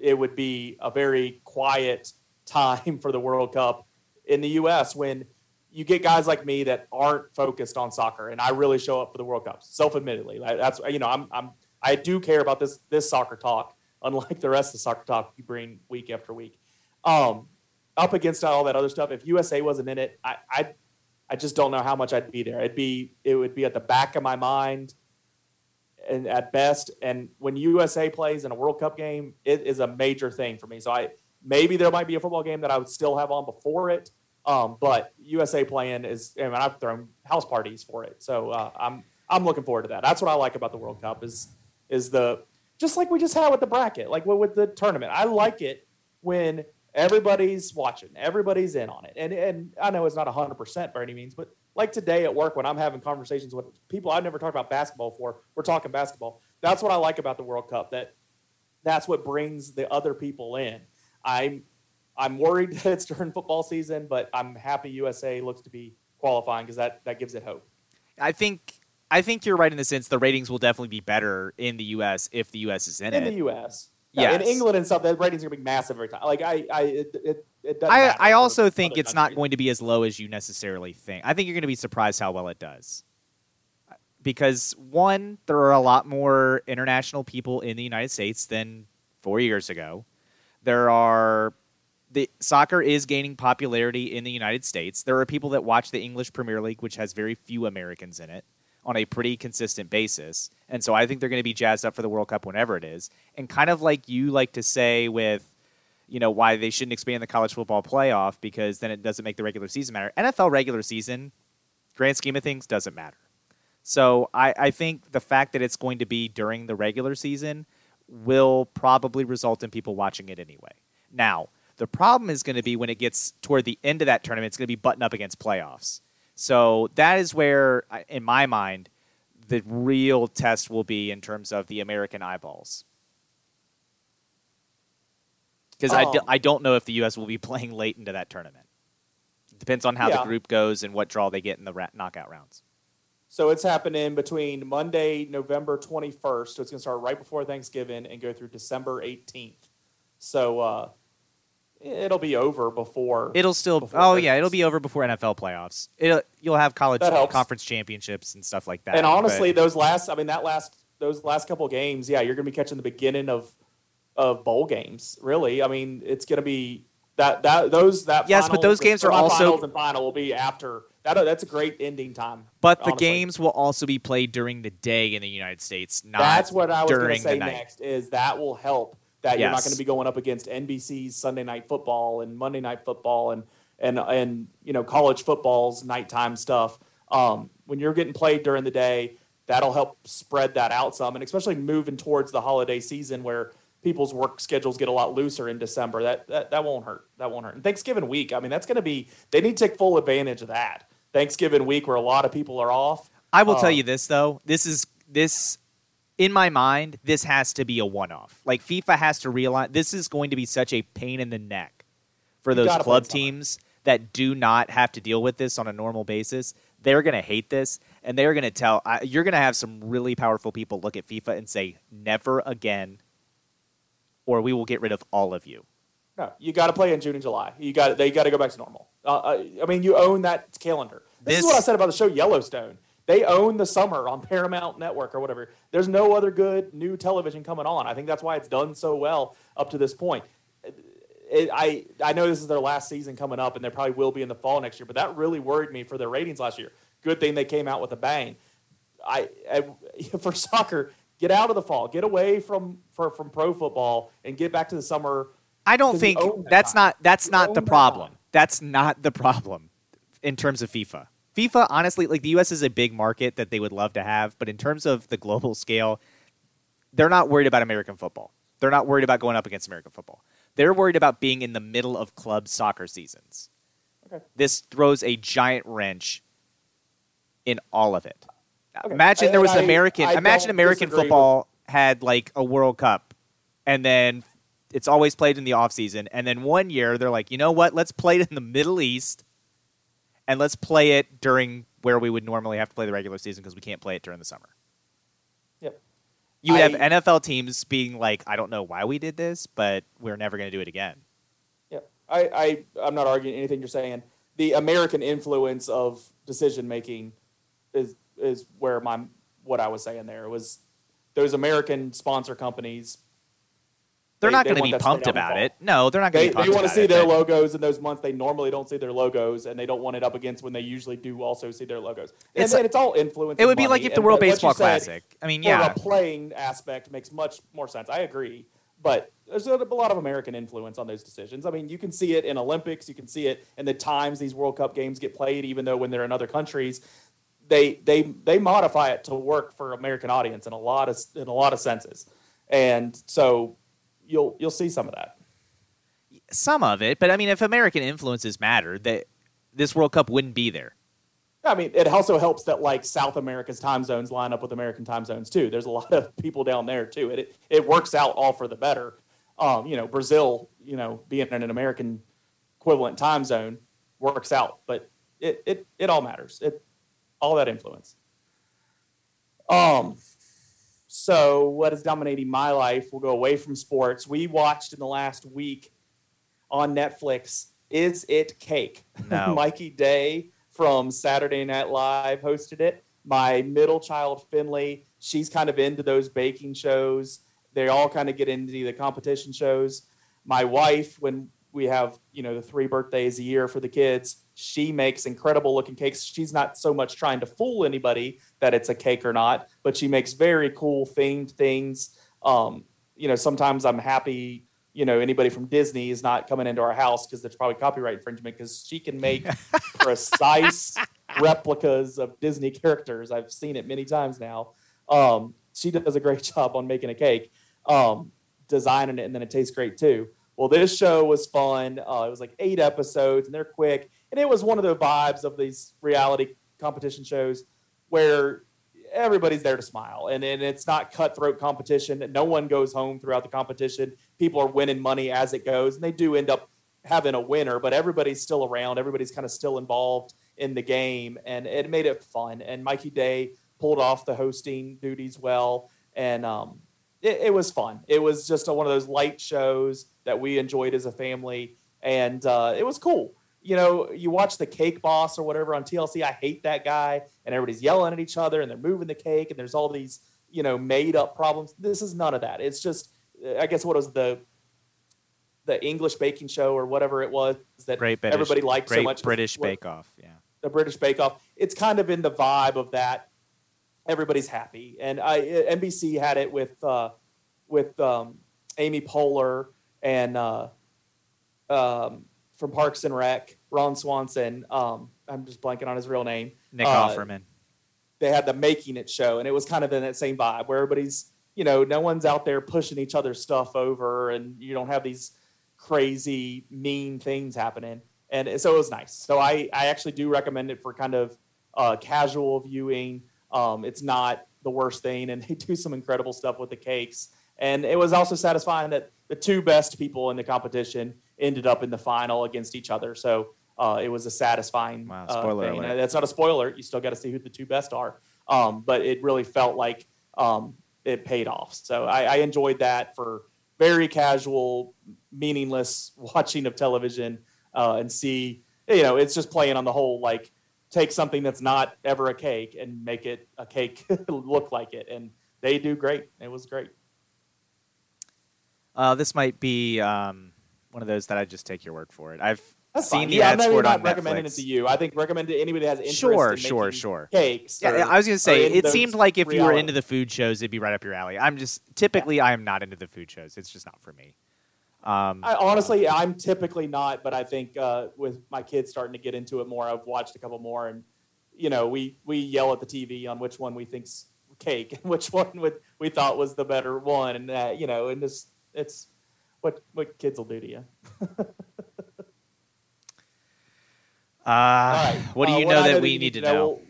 it would be a very quiet time for the World Cup in the US when you get guys like me that aren't focused on soccer and I really show up for the World Cup. Self-admittedly. That's you know, I'm I'm I do care about this this soccer talk unlike the rest of the soccer talk you bring week after week. Um up against all that other stuff, if USA wasn't in it, I I I just don't know how much I'd be there. It'd be it would be at the back of my mind and at best. And when USA plays in a World Cup game, it is a major thing for me. So I maybe there might be a football game that I would still have on before it. Um, but USA playing is, I mean, I've thrown house parties for it, so uh, I'm I'm looking forward to that. That's what I like about the World Cup is is the just like we just had with the bracket, like with the tournament. I like it when everybody's watching, everybody's in on it, and and I know it's not hundred percent by any means, but like today at work when I'm having conversations with people I've never talked about basketball before, we're talking basketball. That's what I like about the World Cup. That that's what brings the other people in. I'm I'm worried *laughs* that it's during football season, but I'm happy USA looks to be qualifying because that that gives it hope. I think I think you're right in the sense the ratings will definitely be better in the U.S. if the U.S. is in, in it. In the U.S. Yeah, in England and stuff, the ratings are gonna be massive every time. Like I, I, it, it, it doesn't I, I also think it's not going to be as low as you necessarily think. I think you're going to be surprised how well it does. Because, one, there are a lot more international people in the United States than four years ago. There are. The soccer is gaining popularity in the United States. There are people that watch the English Premier League, which has very few Americans in it, on a pretty consistent basis. And so I think they're going to be jazzed up for the World Cup whenever it is. And kind of like you like to say with you know why they shouldn't expand the college football playoff because then it doesn't make the regular season matter. NFL regular season, grand scheme of things, doesn't matter. So I, I think the fact that it's going to be during the regular season will probably result in people watching it anyway. Now, the problem is going to be when it gets toward the end of that tournament, it's going to be button up against playoffs. So that is where, in my mind, the real test will be in terms of the American eyeballs. Because I, do, Um, I don't know if the U.S. will be *laughs* playing late into that tournament. It depends on how the group goes and what draw they get in the ra- knockout rounds. So it's happening between Monday, November 21st. So it's going to start right before Thanksgiving and go through December 18th. So uh, it'll be over before. It'll still. Before Oh yeah, it'll be over before NFL playoffs. It'll, you'll have college conference championships and stuff like that. and honestly, but- those last, I mean, that last, those last couple games, yeah, you're going to be catching the beginning of, of bowl games. Really, I mean, it's going to be that that those that. Yes, but those games are also- semifinals and final will be after that. That's a great ending time. but the games will also be played during the day in the United States, not That's what I was going to say next. Is that will help that you're not going to be going up against NBC's Sunday Night Football and Monday Night Football and and and you know college football's nighttime stuff. Um, when you're getting played during the day, that'll help spread that out some, and especially moving towards the holiday season where people's work schedules get a lot looser in December. That that, that won't hurt. That won't hurt. And Thanksgiving week, I mean, that's going to be. They need to take full advantage of that. Thanksgiving week, where a lot of people are off. I will tell Uh, you this though. This is this in my mind. This has to be a one-off. Like FIFA has to realize this is going to be such a pain in the neck for those club teams that do not have to deal with this on a normal basis. They're going to hate this, and they're going to tell. I, you're going to have some really powerful people look at FIFA and say, "Never again," or we will get rid of all of you. No, you got to play in June and July. You got they got to go back to normal. Uh, I, I mean, you own that calendar. This, is what I said about the show Yellowstone. They own the summer on Paramount Network or whatever. There's no other good new television coming on. I think that's why it's done so well up to this point. It, I I know this is their last season coming up, and there probably will be in the fall next year. But that really worried me for their ratings last year. Good thing they came out with a bang. I, I *laughs* for soccer, get out of the fall, get away from for, from pro football, and get back to the summer I don't think that that's not that's You not the problem. time. That's not the problem in terms of FIFA. FIFA, honestly, like the US is a big market that they would love to have, but in terms of the global scale, they're not worried about American football. They're not worried about going up against American football. They're worried about being in the middle of club soccer seasons. Okay. This throws a giant wrench in all of it. Okay. Imagine there was I- an American. I imagine American football had like a World Cup, and then it's always played in the off season. And then one year they're like, you know what? Let's play it in the Middle East, and let's play it during where we would normally have to play the regular season because we can't play it during the summer. Yep. You would I- have NFL teams being like, I don't know why we did this, but we're never going to do it again. Yeah, I, I, I'm not arguing anything you're saying. The American influence of decision making is is where my what I was saying there was those American sponsor companies. They're They- not going to be that to stay pumped about it. No, they're not going to be they pumped want to see it, their but- logos in those months they normally don't see their logos, and they don't want it up against when they usually do also see their logos. And It's then like- it's all influence. It and would be like if the World what you Baseball said Classic. I mean, yeah, a playing aspect makes much more sense. I agree. but there's a lot of American influence on those decisions. I mean, you can see it in Olympics, you can see it in the times these World Cup games get played, even though when they're in other countries, they they they modify it to work for American audience in a lot of in a lot of senses, and so you'll you'll see some of that. Some of it, but I mean, if American influences matter, that this World Cup wouldn't be there. I mean, it also helps that like South America's time zones line up with American time zones too. There's a lot of people down there too. It it, it works out all for the better. Um, you know, Brazil, you know, being in an American equivalent time zone works out, but it it it all matters. It all that influence. Um, so what is dominating my life? We'll go away from sports. We watched in the last week on Netflix. Is it cake? No. *laughs* Mikey Day from Saturday Night Live hosted it. My middle child Finley, she's kind of into those baking shows. They all kind of get into the competition shows. My wife, when we have you know the three birthdays a year for the kids, she makes incredible looking cakes. She's not so much trying to fool anybody that it's a cake or not, but she makes very cool themed things. Um, you know, sometimes I'm happy you know anybody from Disney is not coming into our house because there's probably copyright infringement because she can make *laughs* precise replicas of Disney characters. I've seen it many times now. Um, she does a great *laughs* job on making a cake, um, designing it, and then it tastes great too. Well, this show was fun. Uh, it was like eight episodes, and they're quick, and it was one of the vibes of these reality competition shows where everybody's there to smile and, and it's not cutthroat competition. No one goes home throughout the competition. People are winning money as it goes and they do end up having a winner but everybody's still around. Everybody's kind of still involved in the game and it made it fun. And mikey day pulled off the hosting duties well and um, it, it, was fun. It was just a, one of those light shows that we enjoyed as a family and uh, it was cool you know, you watch the cake boss or whatever on TLC. I hate that guy, and everybody's yelling at each other, and they're moving the cake, and there's all these, you know, made up problems. This is none of that. It's just, I guess, what was the the English baking show or whatever it was that British, everybody liked so much. British Bake Off, yeah. The British Bake Off. It's kind of in the vibe of that. Everybody's happy, and I NBC had it with uh, with um, Amy Poehler and uh, um, from Parks and Rec, Ron Swanson. Um, I'm just blanking on his real name. Nick uh, Offerman. They had the Making It show, and it was kind of in that same vibe where everybody's, you know, no one's out there pushing each other's stuff over, and you don't have these crazy, mean things happening. And so it was nice. So I, I actually do recommend it for kind of uh, casual viewing. Um, it's not the worst thing, and *laughs* they do some incredible stuff with the cakes. And it was also satisfying that the two best people in the competition ended up in the final against each other. So uh, it was a satisfying wow, uh, thing. Alert. That's not a spoiler. You still got to see who the two best are. Um, but it really felt like um, it paid off. So I, I, enjoyed that for very casual, meaningless *laughs* watching of television uh, and see, you know, it's just playing on the whole like take something that's not ever a cake and make it a cake *laughs* look like it. And they do great. It was great. Uh, this might be um, one of those that I just take your word for it. I've That's seen fine. the yeah, ads I'm for it not on recommending Netflix. it to you. I think recommend it to anybody that has interest Sure, in sure, sure. cakes. Yeah, or- I was gonna say it seemed like if you were into the food shows, it'd be right up your alley. I'm just typically I am not into the food shows. It's just not for me. Um, I, honestly, I'm typically not, but I think uh, with my kids starting to get into it more, I've watched a couple more, and you know, we we yell at the TV on which one we think's cake *laughs* and which one would, we thought was the better one, and uh, you know, and this it's what what kids will do to you. *laughs* uh, right. What do Uh, you know that we need to know? Well,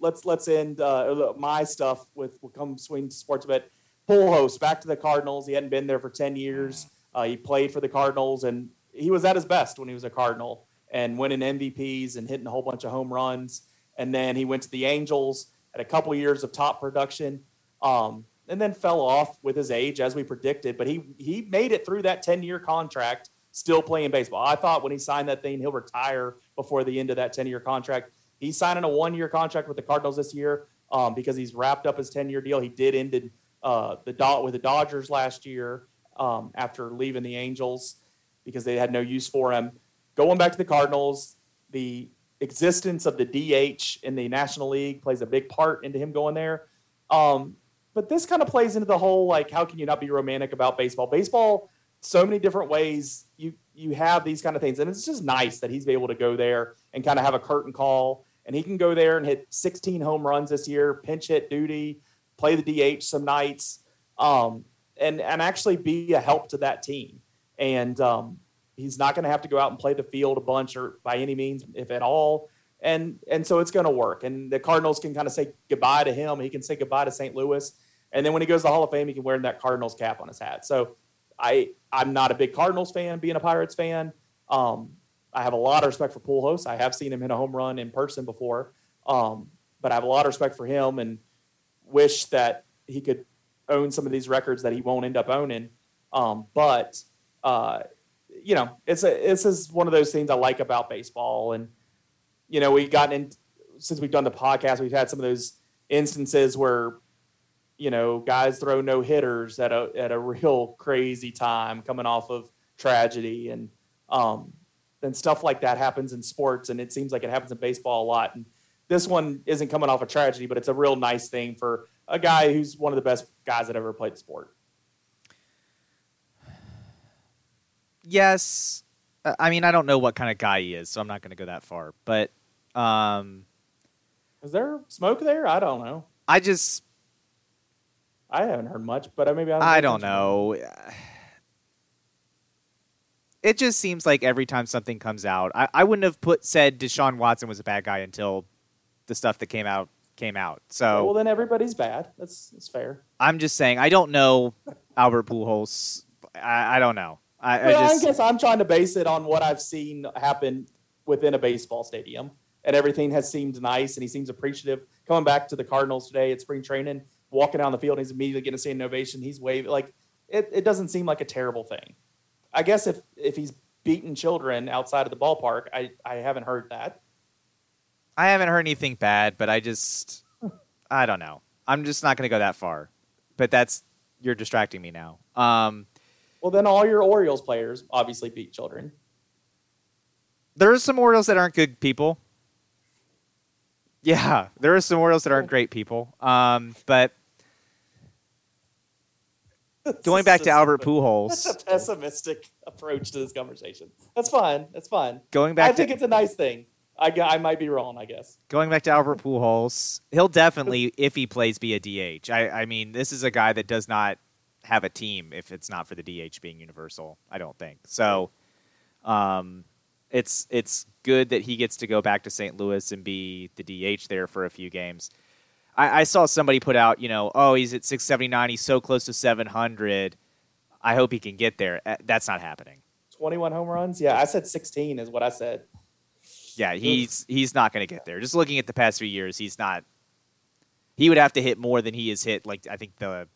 let's let's end uh, my stuff with. We'll come swing to sports a bit. Pujols back to the Cardinals. He hadn't been there for ten years. Uh, he played for the Cardinals, and he was at his best when he was a Cardinal and winning MVPs and hitting a whole bunch of home runs. And then he went to the Angels, had a couple years of top production, um, and then fell off with his age, as we predicted. But he he made it through that ten year contract, still playing baseball. I thought when he signed that thing, he'll retire before the end of that ten year contract. He's signing a one year contract with the Cardinals this year um, because he's wrapped up his ten year deal. He did ended uh, the dot with the Dodgers last year um, after leaving the Angels because they had no use for him. Going back to the Cardinals, the existence of the DH in the National League plays a big part into him going there. Um, but this kind of plays into the whole like, how can you not be romantic about baseball? Baseball, so many different ways you you have these kind of things, and it's just nice that he's able to go there and kind of have a curtain call, and he can go there and hit 16 home runs this year, pinch hit duty, play the DH some nights, um, and and actually be a help to that team. And um, he's not going to have to go out and play the field a bunch or by any means, if at all. And and so it's going to work. And the Cardinals can kind of say goodbye to him. He can say goodbye to St. Louis. And then when he goes to the Hall of Fame, he can wear that Cardinals cap on his hat. So I I'm not a big Cardinals fan, being a Pirates fan. Um, I have a lot of respect for Pujols. I have seen him hit a home run in person before, um, but I have a lot of respect for him and wish that he could own some of these records that he won't end up owning. Um, but uh, you know, it's a this is one of those things I like about baseball, and you know, we've gotten in since we've done the podcast, we've had some of those instances where you know guys throw no hitters at a at a *laughs* real crazy time coming off of tragedy. And um and stuff like that happens in sports and it seems like it happens in baseball a lot. And this one isn't coming off a tragedy but it's a real nice thing for a guy who's one of the best guys that ever played the sport. Yes. Uh, I mean, I don't know what kind of guy he is, so I'm not going to go that far. But um, is there smoke there? I don't know. I just, i haven't heard much but I maybe i, I don't know. *sighs* It just seems like every time something comes out, I, I wouldn't have put said Deshaun Watson was a bad guy until the stuff that came out came out. So well then everybody's bad that's that's fair I'm just saying I don't know Albert Pujols. I, I don't know. I, I Well, I, just guess I'm trying to base it on what I've seen happen within a baseball stadium, and everything has seemed nice, and he seems appreciative. Coming back to the Cardinals today at spring training, walking down the field, and he's immediately getting a standing ovation. He's waving like it. It doesn't seem like a terrible thing. I guess if if he's beating children outside of the ballpark, I I haven't heard that. I haven't heard anything bad, but I just I don't know. I'm just not going to go that far. But that's you're distracting me now. Um, Well, then all your Orioles players obviously beat children. there are some Orioles that aren't good people. Yeah, there are some Orioles that aren't great people. Um, but *laughs* going back to Albert Pujols, That's *laughs* a pessimistic approach to this conversation. That's fine. That's fine. going back I think it's a nice thing. I, I might be wrong, I guess. going back to Albert Pujols, he'll definitely, if he plays, be a DH. I, I mean, this is a guy that does not have a team if it's not for the DH being universal. I don't think so. Um, it's it's good that he gets to go back to St. Louis and be the DH there for a few games. I, I saw somebody put out, you know, oh, he's at 679, he's so close to 700. I hope he can get there. Uh, That's not happening. 21 home runs? Yeah, I said 16 is what I said. Yeah, he's he's not going to get there. Just looking at the past few years, he's not. He would have to hit more than he has hit. Like I think the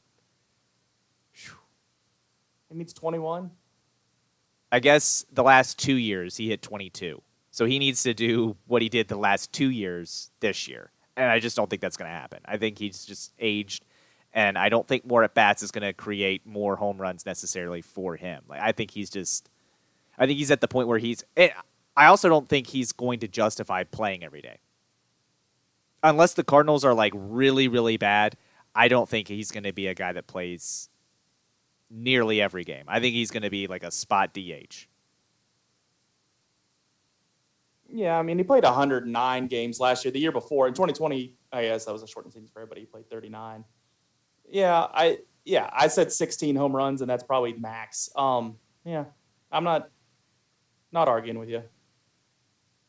It means 21. I guess the last two years he hit 22. So he needs to do what he did the last two years this year. And I just don't think that's going to happen. I think he's just aged. And I don't think more at bats is going to create more home runs necessarily for him. Like I think he's just, I think he's at the point where he's. eh, I also don't think he's going to justify playing every day. Unless the Cardinals are like really, really bad, I don't think he's going to be a guy that plays nearly every game. I think he's going to be like a spot DH. Yeah, I mean, he played 109 games last year. The year before, in 2020, I guess that was a shortened season for everybody. He played 39. Yeah, I yeah, I said 16 home runs, and that's probably max. Um, yeah, I'm not not arguing with you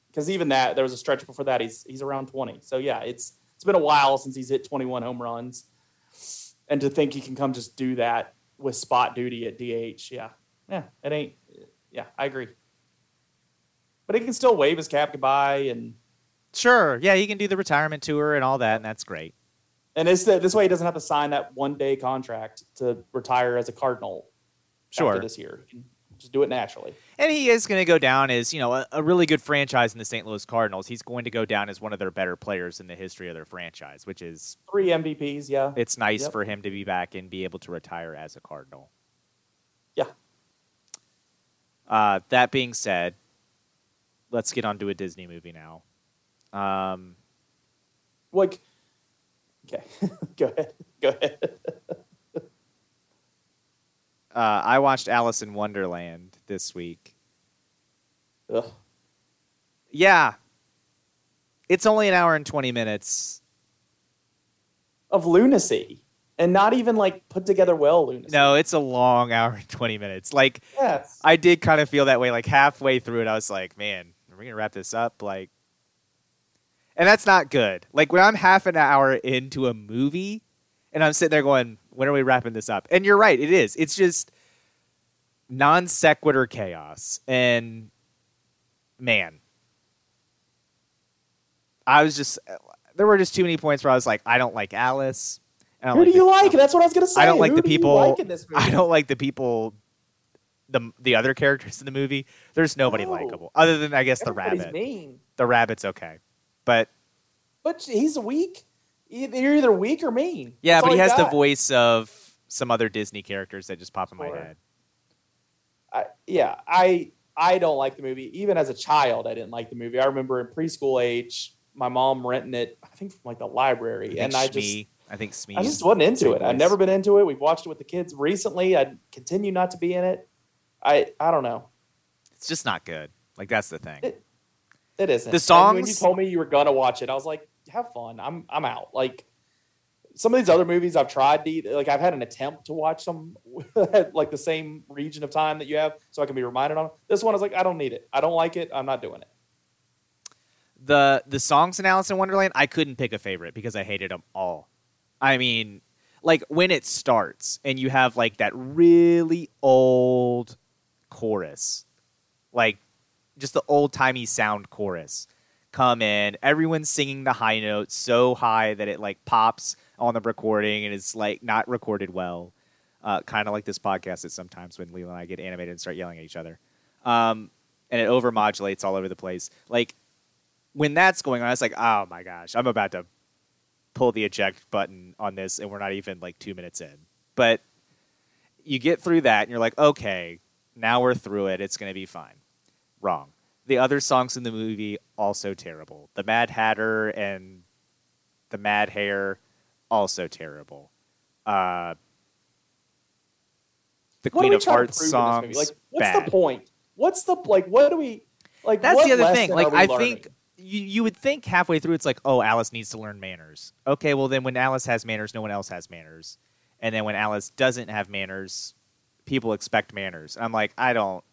because even that there was a stretch before that he's he's around 20. So yeah, it's it's been a while since he's hit 21 home runs, and to think he can come just do that with spot duty at DH, yeah, yeah, it ain't. Yeah, I agree. But he can still wave his cap goodbye, and Sure. Yeah, he can do the retirement tour and all that, and that's great. and it's this way he doesn't have to sign that one day contract to retire as a Cardinal. Sure. after this year, just do it naturally. And he is going to go down as, you know, a, a really good franchise in the St. Louis Cardinals. He's going to go down as one of their better players in the history of their franchise, which is Three MVPs, yeah. it's nice Yep. for him to be back and be able to retire as a Cardinal. Yeah. Uh, that being said, let's get on to a Disney movie now. Um, like Okay, *laughs* go ahead. Go ahead. *laughs* Uh, I watched Alice in Wonderland this week. Ugh. Yeah. It's only an hour and 20 minutes. Of lunacy, and not even like put together well lunacy. No, it's a long hour and 20 minutes. Like, Yes. I did kind of feel that way. Like, halfway through it, I was like, man, are we going to wrap this up? Like, and that's not good. Like, when I'm half an hour into a movie and I'm sitting there going, when are we wrapping this up? And you're right, it is. It's just non sequitur chaos. And man, I was just, there were just too many points where I was like, I don't like Alice. Don't Who do the- you like? That's what I was gonna say. I don't like Who the do people. like in this *laughs* movie? I don't like the people. The the other characters in the movie. There's nobody No. likable other than I guess the rabbit. mean, The rabbit's okay, but but he's weak. You're either weak or mean. yeah, That's but all he has the voice of some other Disney characters that just pop in my head. I, yeah, I I don't like the movie. Even as a child, I didn't like the movie. I remember in preschool age, my mom renting it. I think from like the library, I and I just I think Smee. I just wasn't into it. I've never been into it. We've watched it with the kids recently. I continue not to be in it. I I don't know. It's just not good. Like that's the thing. It- It isn't. The And when you told me you were gonna watch it, I was like, have fun. I'm I'm out. Like some of these other movies I've tried to like I've had an attempt to watch them *laughs* like the same region of time that you have so I can be reminded on This one is like I don't need it. I don't like it. I'm not doing it. the the songs in Alice in Wonderland, I couldn't pick a favorite because I hated them all. I mean, like when it starts and you have like that really old chorus, like just the old timey sound chorus come in, everyone's singing the high notes so high that it like pops on the recording and it's like not recorded well. Uh, kind of like this podcast is sometimes when Leland and I get animated and start yelling at each other. Um, and it overmodulates all over the place. Like when that's going on, it's like, oh my gosh, I'm about to pull the eject button on this, and we're not even like two minutes in. But you get through that, and you're like, okay, now we're through it. It's going to be fine. Wrong. The other songs in the movie also terrible. The Mad Hatter and the Mad Hare also terrible. Uh, the What Queen of Hearts prove in this songs. Like, what's bad. the point? What's the like? What do we like? That's the other thing. Like I learning? think you you would think halfway through it's like, oh, Alice needs to learn manners. Okay, well then when Alice has manners, no one else has manners. And then when Alice doesn't have manners, people expect manners. I'm like, I don't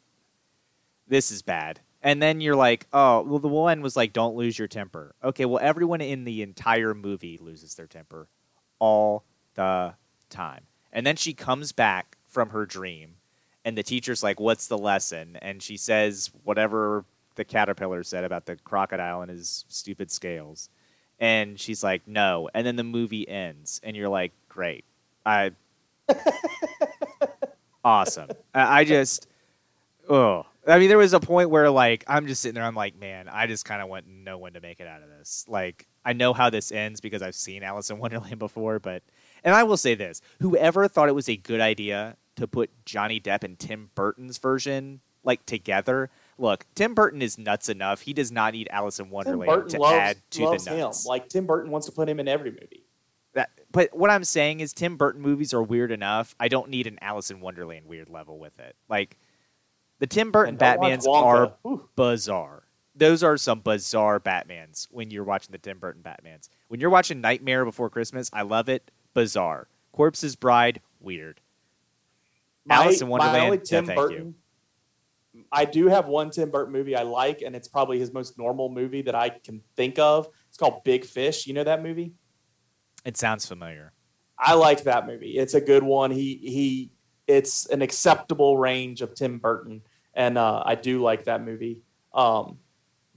this is bad. And then you're like, oh, well the one was like, don't lose your temper. Okay, well everyone in the entire movie loses their temper all the time. And then she comes back from her dream and the teacher's like, "What's the lesson?" And she says whatever the caterpillar said about the crocodile and his stupid scales. And she's like, "No." And then the movie ends, and you're like, "Great, I, *laughs* awesome." I, just, oh, I mean, there was a point where like I'm just sitting there, I'm like, man, I just kind of want no one to make it out of this. Like, I know how this ends because I've seen Alice in Wonderland *laughs* before, but and I will say this: whoever thought it was a good idea to put Johnny Depp and Tim Burton's version like together, look, Tim Burton is nuts enough. He does not need Alice in Wonderland to loves, add to the him. nuts. Like Tim Burton wants to put him in every movie. That, but what I'm saying is, Tim Burton movies are weird enough. I don't need an Alice in Wonderland weird level with it. Like the Tim Burton Batmans are Whew. bizarre. Those are some bizarre Batmans when you're watching the Tim Burton Batmans. When you're watching Nightmare Before Christmas, I love it. Bizarre. Corpse's Bride, weird. Alice in my Wonderland, only no, Tim you. Burton. I do have one Tim Burton movie I like, and it's probably his most normal movie that I can think of. It's called Big Fish. You know that movie? It sounds familiar. I like that movie. It's a good one. He he. It's an acceptable range of Tim Burton, and uh, I do like that movie. Um,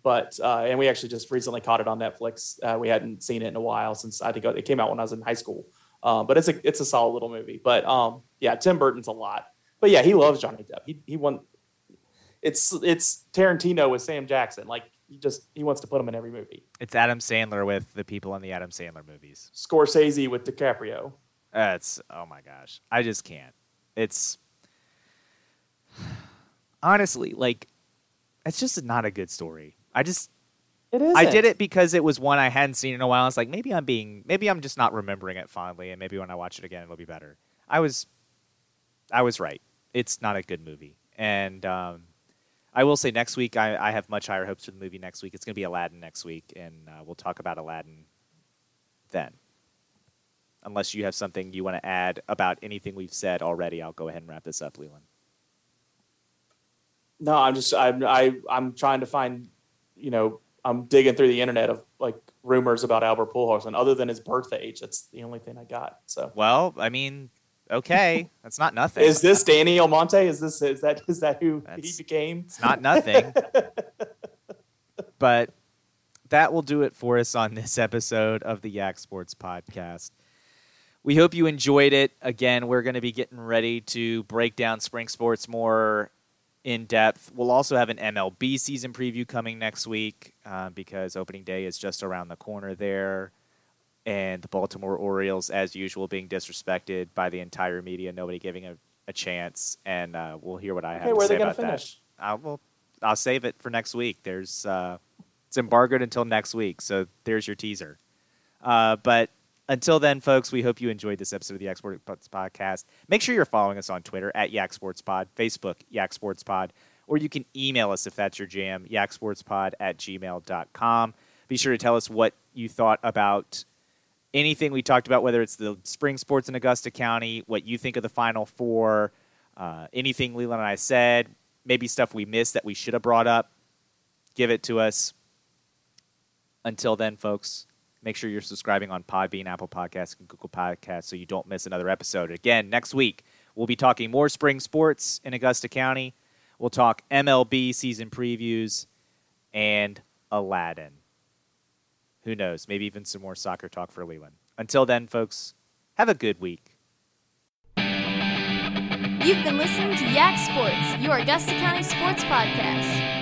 but uh, and we actually just recently caught it on Netflix. Uh, we hadn't seen it in a while since I think it came out when I was in high school. Um, but it's a it's a solid little movie. But um, yeah, Tim Burton's a lot. But yeah, he loves Johnny Depp. He he won. It's it's Tarantino with Sam Jackson. Like he just he wants to put him in every movie. It's Adam Sandler with the people in the Adam Sandler movies. Scorsese with DiCaprio. That's oh my gosh, I just can't. It's honestly like it's just not a good story. I just It is. I did it because it was one I hadn't seen in a while. I was like, maybe I'm being, maybe I'm just not remembering it fondly, and maybe when I watch it again, it'll be better. I was, I was right. It's not a good movie, and um, I will say next week I, I, have much higher hopes for the movie next week. It's going to be Aladdin next week, and uh, we'll talk about Aladdin then. Unless you have something you want to add about anything we've said already, I'll go ahead and wrap this up, Leland. No, I'm just I'm I, I'm trying to find, you know, I'm digging through the internet of like rumors about Albert Pujols, and other than his birth age, that's the only thing I got. So well, I mean, okay, *laughs* that's not nothing. is this Danny Almonte? Is this is that is that who that's, he became? It's not nothing. *laughs* but that will do it for us on this episode of the Yak Sports Podcast. We hope you enjoyed it. Again, we're going to be getting ready to break down spring sports more in depth. We'll also have an MLB season preview coming next week uh, because opening day is just around the corner there. And the Baltimore Orioles, as usual, being disrespected by the entire media, nobody giving a, a chance. And uh, we'll hear what I have okay, to say about finish? that. Uh, well, I'll save it for next week. There's uh, it's embargoed until next week, so there's your teaser. Uh, but until then, folks, we hope you enjoyed this episode of the Yak Sports Podcast. Make sure you're following us on Twitter at Yak Sports Pod, Facebook, Yak Sports Pod, or you can email us if that's your jam, yaksportspod at gmail.com. Be sure to tell us what you thought about anything we talked about, whether it's the spring sports in Augusta County, what you think of the Final Four, uh, anything Leland and I said, maybe stuff we missed that we should have brought up. Give it to us. Until then, folks, Make sure you're subscribing on Podbean, Apple Podcasts, and Google Podcasts so you don't miss another episode. Again, next week, we'll be talking more spring sports in Augusta County. We'll talk MLB season previews and Aladdin. Who knows? Maybe even some more soccer talk for Leland. Until then, folks, have a good week. You've been listening to Yak Sports, your Augusta County sports podcast.